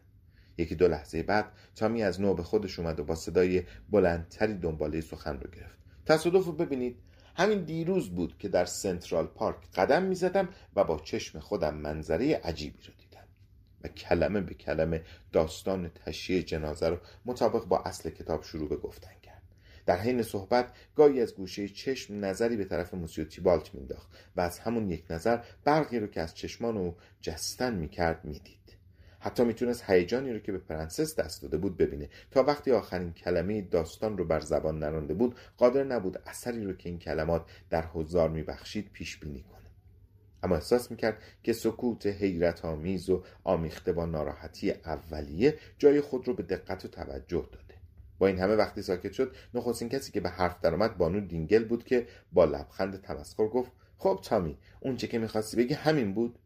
یکی دو لحظه بعد تامی از نو به خودش اومد و با صدای بلندتری دنباله سخن رو گرفت. تصادف رو ببینید. همین دیروز بود که در سنترال پارک قدم می زدم و با چشم خودم منظره عجیبی رو دیدم. کلمه به کلمه داستان تشییع جنازه رو مطابق با اصل کتاب شروع به گفتن کرد. در حین صحبت گاهی از گوشه چشم نظری به طرف موسیو تیبالت مینداخت و از همون یک نظر برقی رو که از چشمان او جستن می‌کرد می‌دید. حتی می‌تونست هیجانی رو که به پرنسس دست داده بود ببینه. تا وقتی آخرین کلمه داستان رو بر زبان نرانده بود قادر نبود اثری رو که این کلمات در حضار میبخشید پیش بینی کنه. اما احساس می‌کرد که سکوت حیرت آمیز و آمیخته با ناراحتی اولیه جای خود رو به دقت و توجه داده. با این همه وقتی ساکت شد نخستین کسی که به حرف درآمد بانو دینگل بود که با لبخند تمسخر گفت خب تامی اون چه که می‌خواستی بگی همین بود.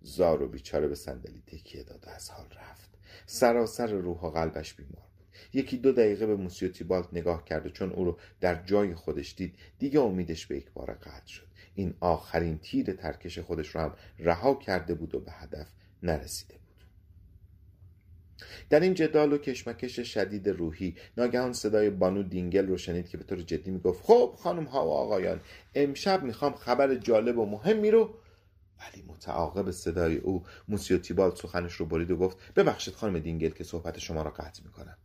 زار و بیچاره به صندلی تکیه داد از حال رفت. سراسر روح و قلبش بیمار بود. یکی دو دقیقه به موسیو تیبالت نگاه کرد و چون او رو در جای خودش دید دیگه امیدش به یک بار قطع شد. این آخرین تیر ترکش خودش رو هم رها کرده بود و به هدف نرسیده بود. در این جدال و کشمکش شدید روحی ناگهان صدای بانو دینگل رو شنید که به طور جدی می‌گفت خب خانم ها و آقایان امشب می‌خوام خبر جالب و مهمی رو ولی متعاقب صدای او موسیو تیبالت سخنش رو برید و گفت ببخشید خانم دینگل که صحبت شما را قطع می‌کنم.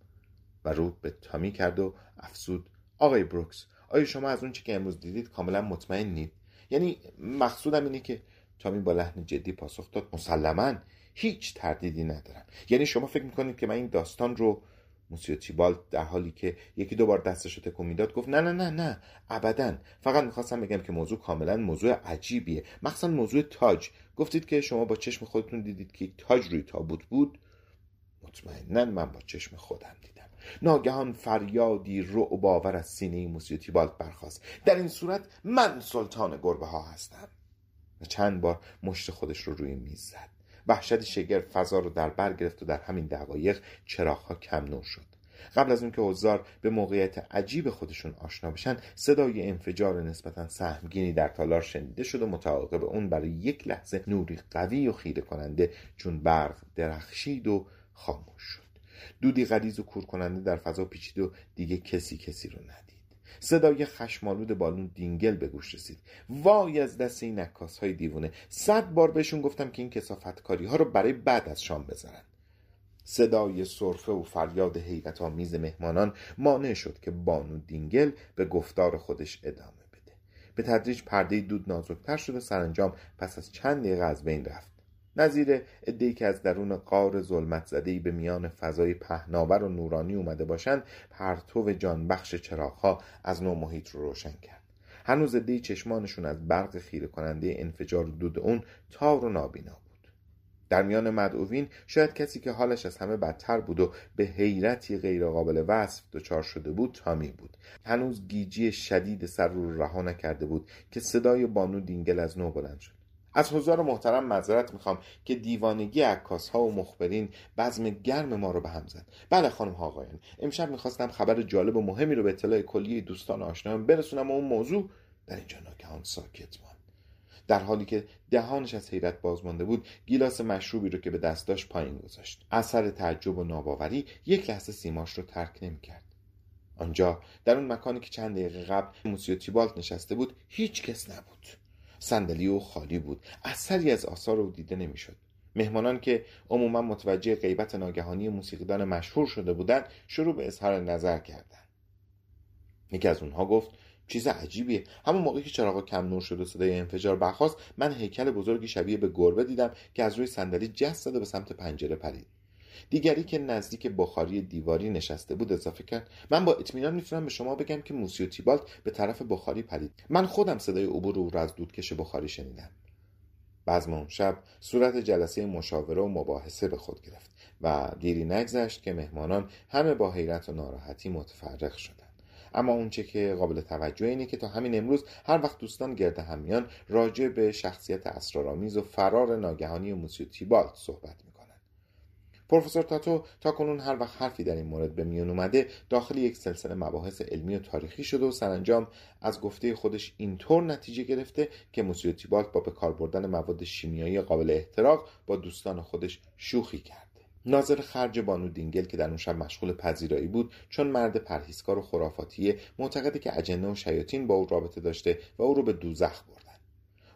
و رو به تامی کرد و افسود آقای بروکس آیا شما از اون چی که امروز دیدید کاملا مطمئنید؟ یعنی مقصودم اینه که تامی با لحن جدی پاسخ داد. مسلما هیچ تردیدی ندارم. یعنی شما فکر می‌کنید که من این داستان رو موسیو تیبالت در حالی که یکی دو بار دستش رو تکون می‌داد گفت نه نه نه نه ابدا. فقط می‌خواستم بگم که موضوع کاملا موضوع عجیبیه. مخصوصا موضوع تاج. گفتید که شما با چشم خودتون دیدید که تاج روی تابوت بود. مطمئنا من با چشم خودم دیدم. ناگهان فریادی رعب باور از سینه موسیو تیبالت برخاست. در این صورت من سلطان گربه ها هستم. و چند بار مشت خودش رو روی میز زد. وحشت شگرف فضا رو در بر گرفت و در همین دقایق چراغها کم نور شد. قبل از اون که حضار به موقعیت عجیب خودشون آشنا بشن صدای انفجار نسبتا سهمگینی در تالار شنیده شد و متعاقب اون برای یک لحظه نوری قوی و خیره کننده چون برق درخشید و خاموش شد. دودی غلیظ و کور کننده در فضا پیچید و دیگه کسی کسی رو ندید. صدای خشمالود بالون دینگل به گوش رسید. وای از دست این نکاس های دیوونه. صد بار بهشون گفتم که این کسافتکاری ها رو برای بعد از شام بذارن صدای صرفه و فریاد حیرت آمیز مهمانان مانع شد که بانو دینگل به گفتار خودش ادامه بده. به تدریج پرده دود نازکتر شد و سرانجام پس از چند دقیقه از بین رفت. نظیر ادهی که از درون قار ظلمت زدهی به میان فضای پهناور و نورانی اومده باشند پرتو جانبخش چراغها از نو محیط رو روشن کرد. هنوز ادهی چشمانشون از برق خیره کننده انفجار دود اون تار و نابینا بود. در میان مدعوین شاید کسی که حالش از همه بدتر بود و به حیرتی غیرقابل وصف دچار شده بود تامی بود. هنوز گیجی شدید سر رو رها نکرده بود که صدای بانو دینگل از نو بلند شد. از حضار محترم معذرت می‌خوام که دیوانگی عکاس ها و مخبرین بزم گرم ما رو به هم زد. بله خانم ها آقایان امشب می‌خواستم خبر جالب و مهمی رو به اطلاع کلی دوستان آشنایان برسونم و اون موضوع در اینجا ناگهان ساکت ماند. در حالی که دهانش از حیرت باز مانده بود گیلاس مشروبی رو که به دست داشت پایین گذاشت. اثر تعجب و ناباوری یک لحظه سیماش رو ترک نمی‌کرد. آنجا در اون مکانی که چند دقیقه قبل موسیو تیبالت نشسته بود هیچ کس نبود. صندلی او خالی بود. اثری از آثار او دیده نمی‌شد. مهمانان که عموما متوجه غیبت ناگهانی موسیقیدان مشهور شده بودند شروع به اظهار نظر کردند. یکی از اونها گفت چیز عجیبیه. همون موقعی که چراغ کم نور شد و صدای انفجار برخاست من هیکل بزرگی شبیه به گربه دیدم که از روی صندلی جست زده به سمت پنجره پرید. دیگری که نزدیک بخاری دیواری نشسته بود اضافه کرد من با اطمینان می‌تونم به شما بگم که موسیو تیبالت به طرف بخاری پرید. من خودم صدای عبور او را از دودکش بخاری شنیدم. بزم اون شب صورت جلسه مشاوره و مباحثه به خود گرفت و دیری نگذشت که مهمانان همه با حیرت و ناراحتی متفرق شدند. اما اونچه که قابل توجه اینه که تا همین امروز هر وقت دوستان گرد هم میان راجع به شخصیت اسرارآمیز و فرار ناگهانی موسیو تیبالت صحبت می پروفسور تاتو تا کنون هر وقت حرفی در این مورد به میون اومده داخل یک سلسله مباحث علمی و تاریخی شده و سرانجام از گفته خودش اینطور نتیجه گرفته که موسیو تیبالت با به کار بردن مواد شیمیایی قابل احتراق با دوستان خودش شوخی کرده. ناظر خرج بانو دینگل که در اون شب مشغول پذیرایی بود چون مرد پرهیزکار و خرافاتیه معتقده که اجنه و شیاطین با او رابطه داشته و او رو به دوزخ برد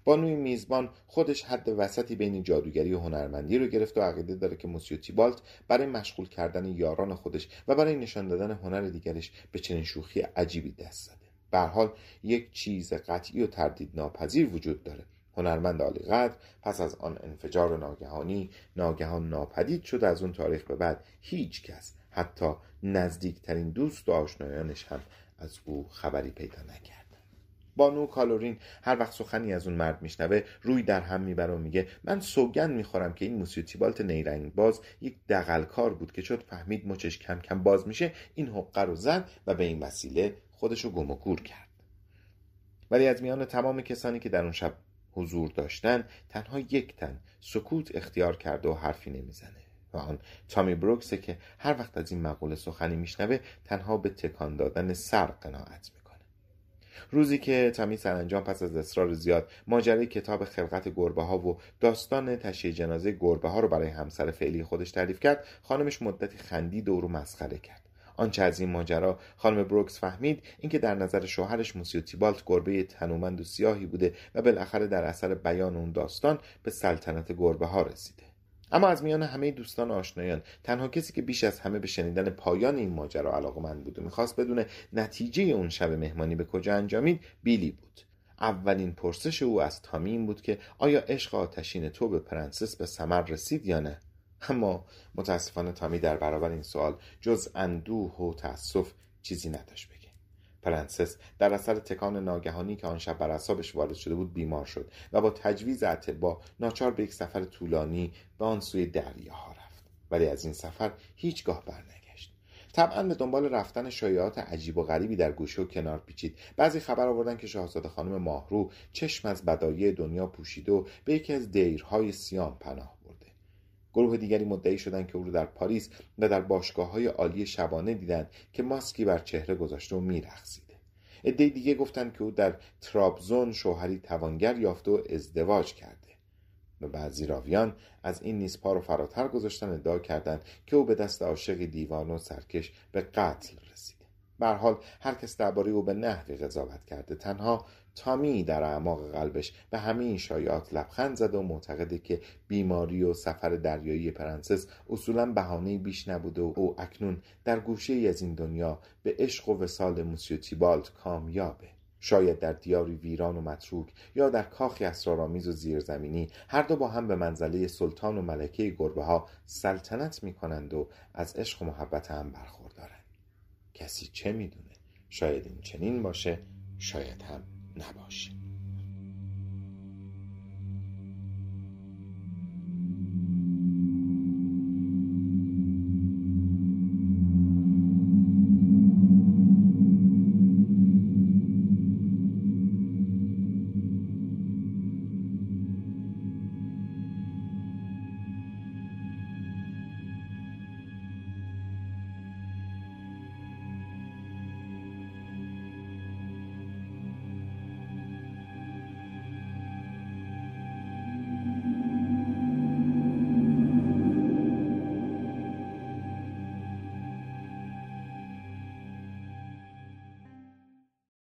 بانوی میزبان خودش حد وسطی بین جادوگری و هنرمندی رو گرفت و عقیده داره که موسیو تیبالت برای مشغول کردن یاران خودش و برای نشان دادن هنر دیگرش به چنین شوخی عجیبی دست زده. به حال یک چیز قطعی و تردید ناپذیر وجود داره. هنرمند عالی قدر پس از آن انفجار ناگهانی ناگهان ناپدید شد از اون تاریخ به بعد هیچ کس حتی نزدیکترین دوست و آشنایانش هم از او خبری پیدا نکرد. بانو کالورین هر وقت سخنی از اون مرد میشنوه روی در هم می‌بره و میگه من سوگن می‌خورم که این موسیو تیبالت نیرنگ باز یک دقلکار بود که چود فهمید مچش کم کم باز میشه این حقه رو زد و به این وسیله خودشو گم و گور کرد. ولی از میان تمام کسانی که در اون شب حضور داشتن تنها یک تن سکوت اختیار کرده و حرفی نمی‌زنه و آن تامی بروکسه که هر وقت از این مقوله سخنی میشنوه تنها به تکان دادن سر قناعت روزی که تامی سرانجام پس از اصرار زیاد ماجرای کتاب خلقت گربه ها و داستان تشییع جنازه گربه ها رو برای همسر فعلی خودش تعریف کرد خانمش مدتی خندید و مسخره کرد. آنچه از این ماجرا خانم بروکس فهمید اینکه در نظر شوهرش موسیو تیبالت گربه تنومند و سیاهی بوده و بالاخره در اثر بیان اون داستان به سلطنت گربه ها رسیده. اما از میان همه دوستان آشنایان تنها کسی که بیش از همه به شنیدن پایان این ماجرا علاقه‌مند بود و می‌خواست بدونه نتیجه اون شب مهمانی به کجا انجامید بیلی بود. اولین پرسش او از تامی این بود که آیا عشق آتشین تو به پرنسس به ثمر رسید یا نه. اما متاسفانه تامی در برابر این سوال جز اندوه و تأسف چیزی نداشت. پرنسس در اثر تکان ناگهانی که آن شب بر اعصابش وارد شده بود بیمار شد و با تجویز اطبا ناچار به یک سفر طولانی به آن سوی دریاها رفت. ولی از این سفر هیچگاه برنگشت. طبعا به دنبال رفتن شایعات عجیب و غریبی در گوشه و کنار پیچید. بعضی خبر آوردن که شاهزاده خانم ماهرو چشم از بدایع دنیا پوشیده و به یکی از دیرهای سیام پناه گروه دیگری مدعی شدند که او را در پاریس و در باشگاه های عالی شبانه دیدند که ماسکی بر چهره گذاشته و میرقصیده. عده دیگه گفتند که او در ترابزون شوهری توانگر یافته و ازدواج کرده. و بعضی راویان از این نیز رو فراتر گذاشتن ادعا کردند که او به دست عاشق دیوان و سرکش به قتل رسیده. به حال هر کس درباره او به نحوی قضاوت کرده تنها تامی در اعماق قلبش به همه این شایعات لبخند زده و معتقده که بیماری و سفر دریایی پرنسس اصولا بهانه بیش نبوده و او اکنون در گوشه ای از این دنیا به عشق و وصال موسیو تیبالت کامیابه. شاید در دیاری ویران و متروک یا در کاخی اسرارآمیز و زیرزمینی هر دو با هم به منزله سلطان و ملکه گربه ها سلطنت می کنند و از عشق و محبت هم برخوردارند. کسی چه می‌دونه؟ شاید این چنین باشه شاید هم نباشه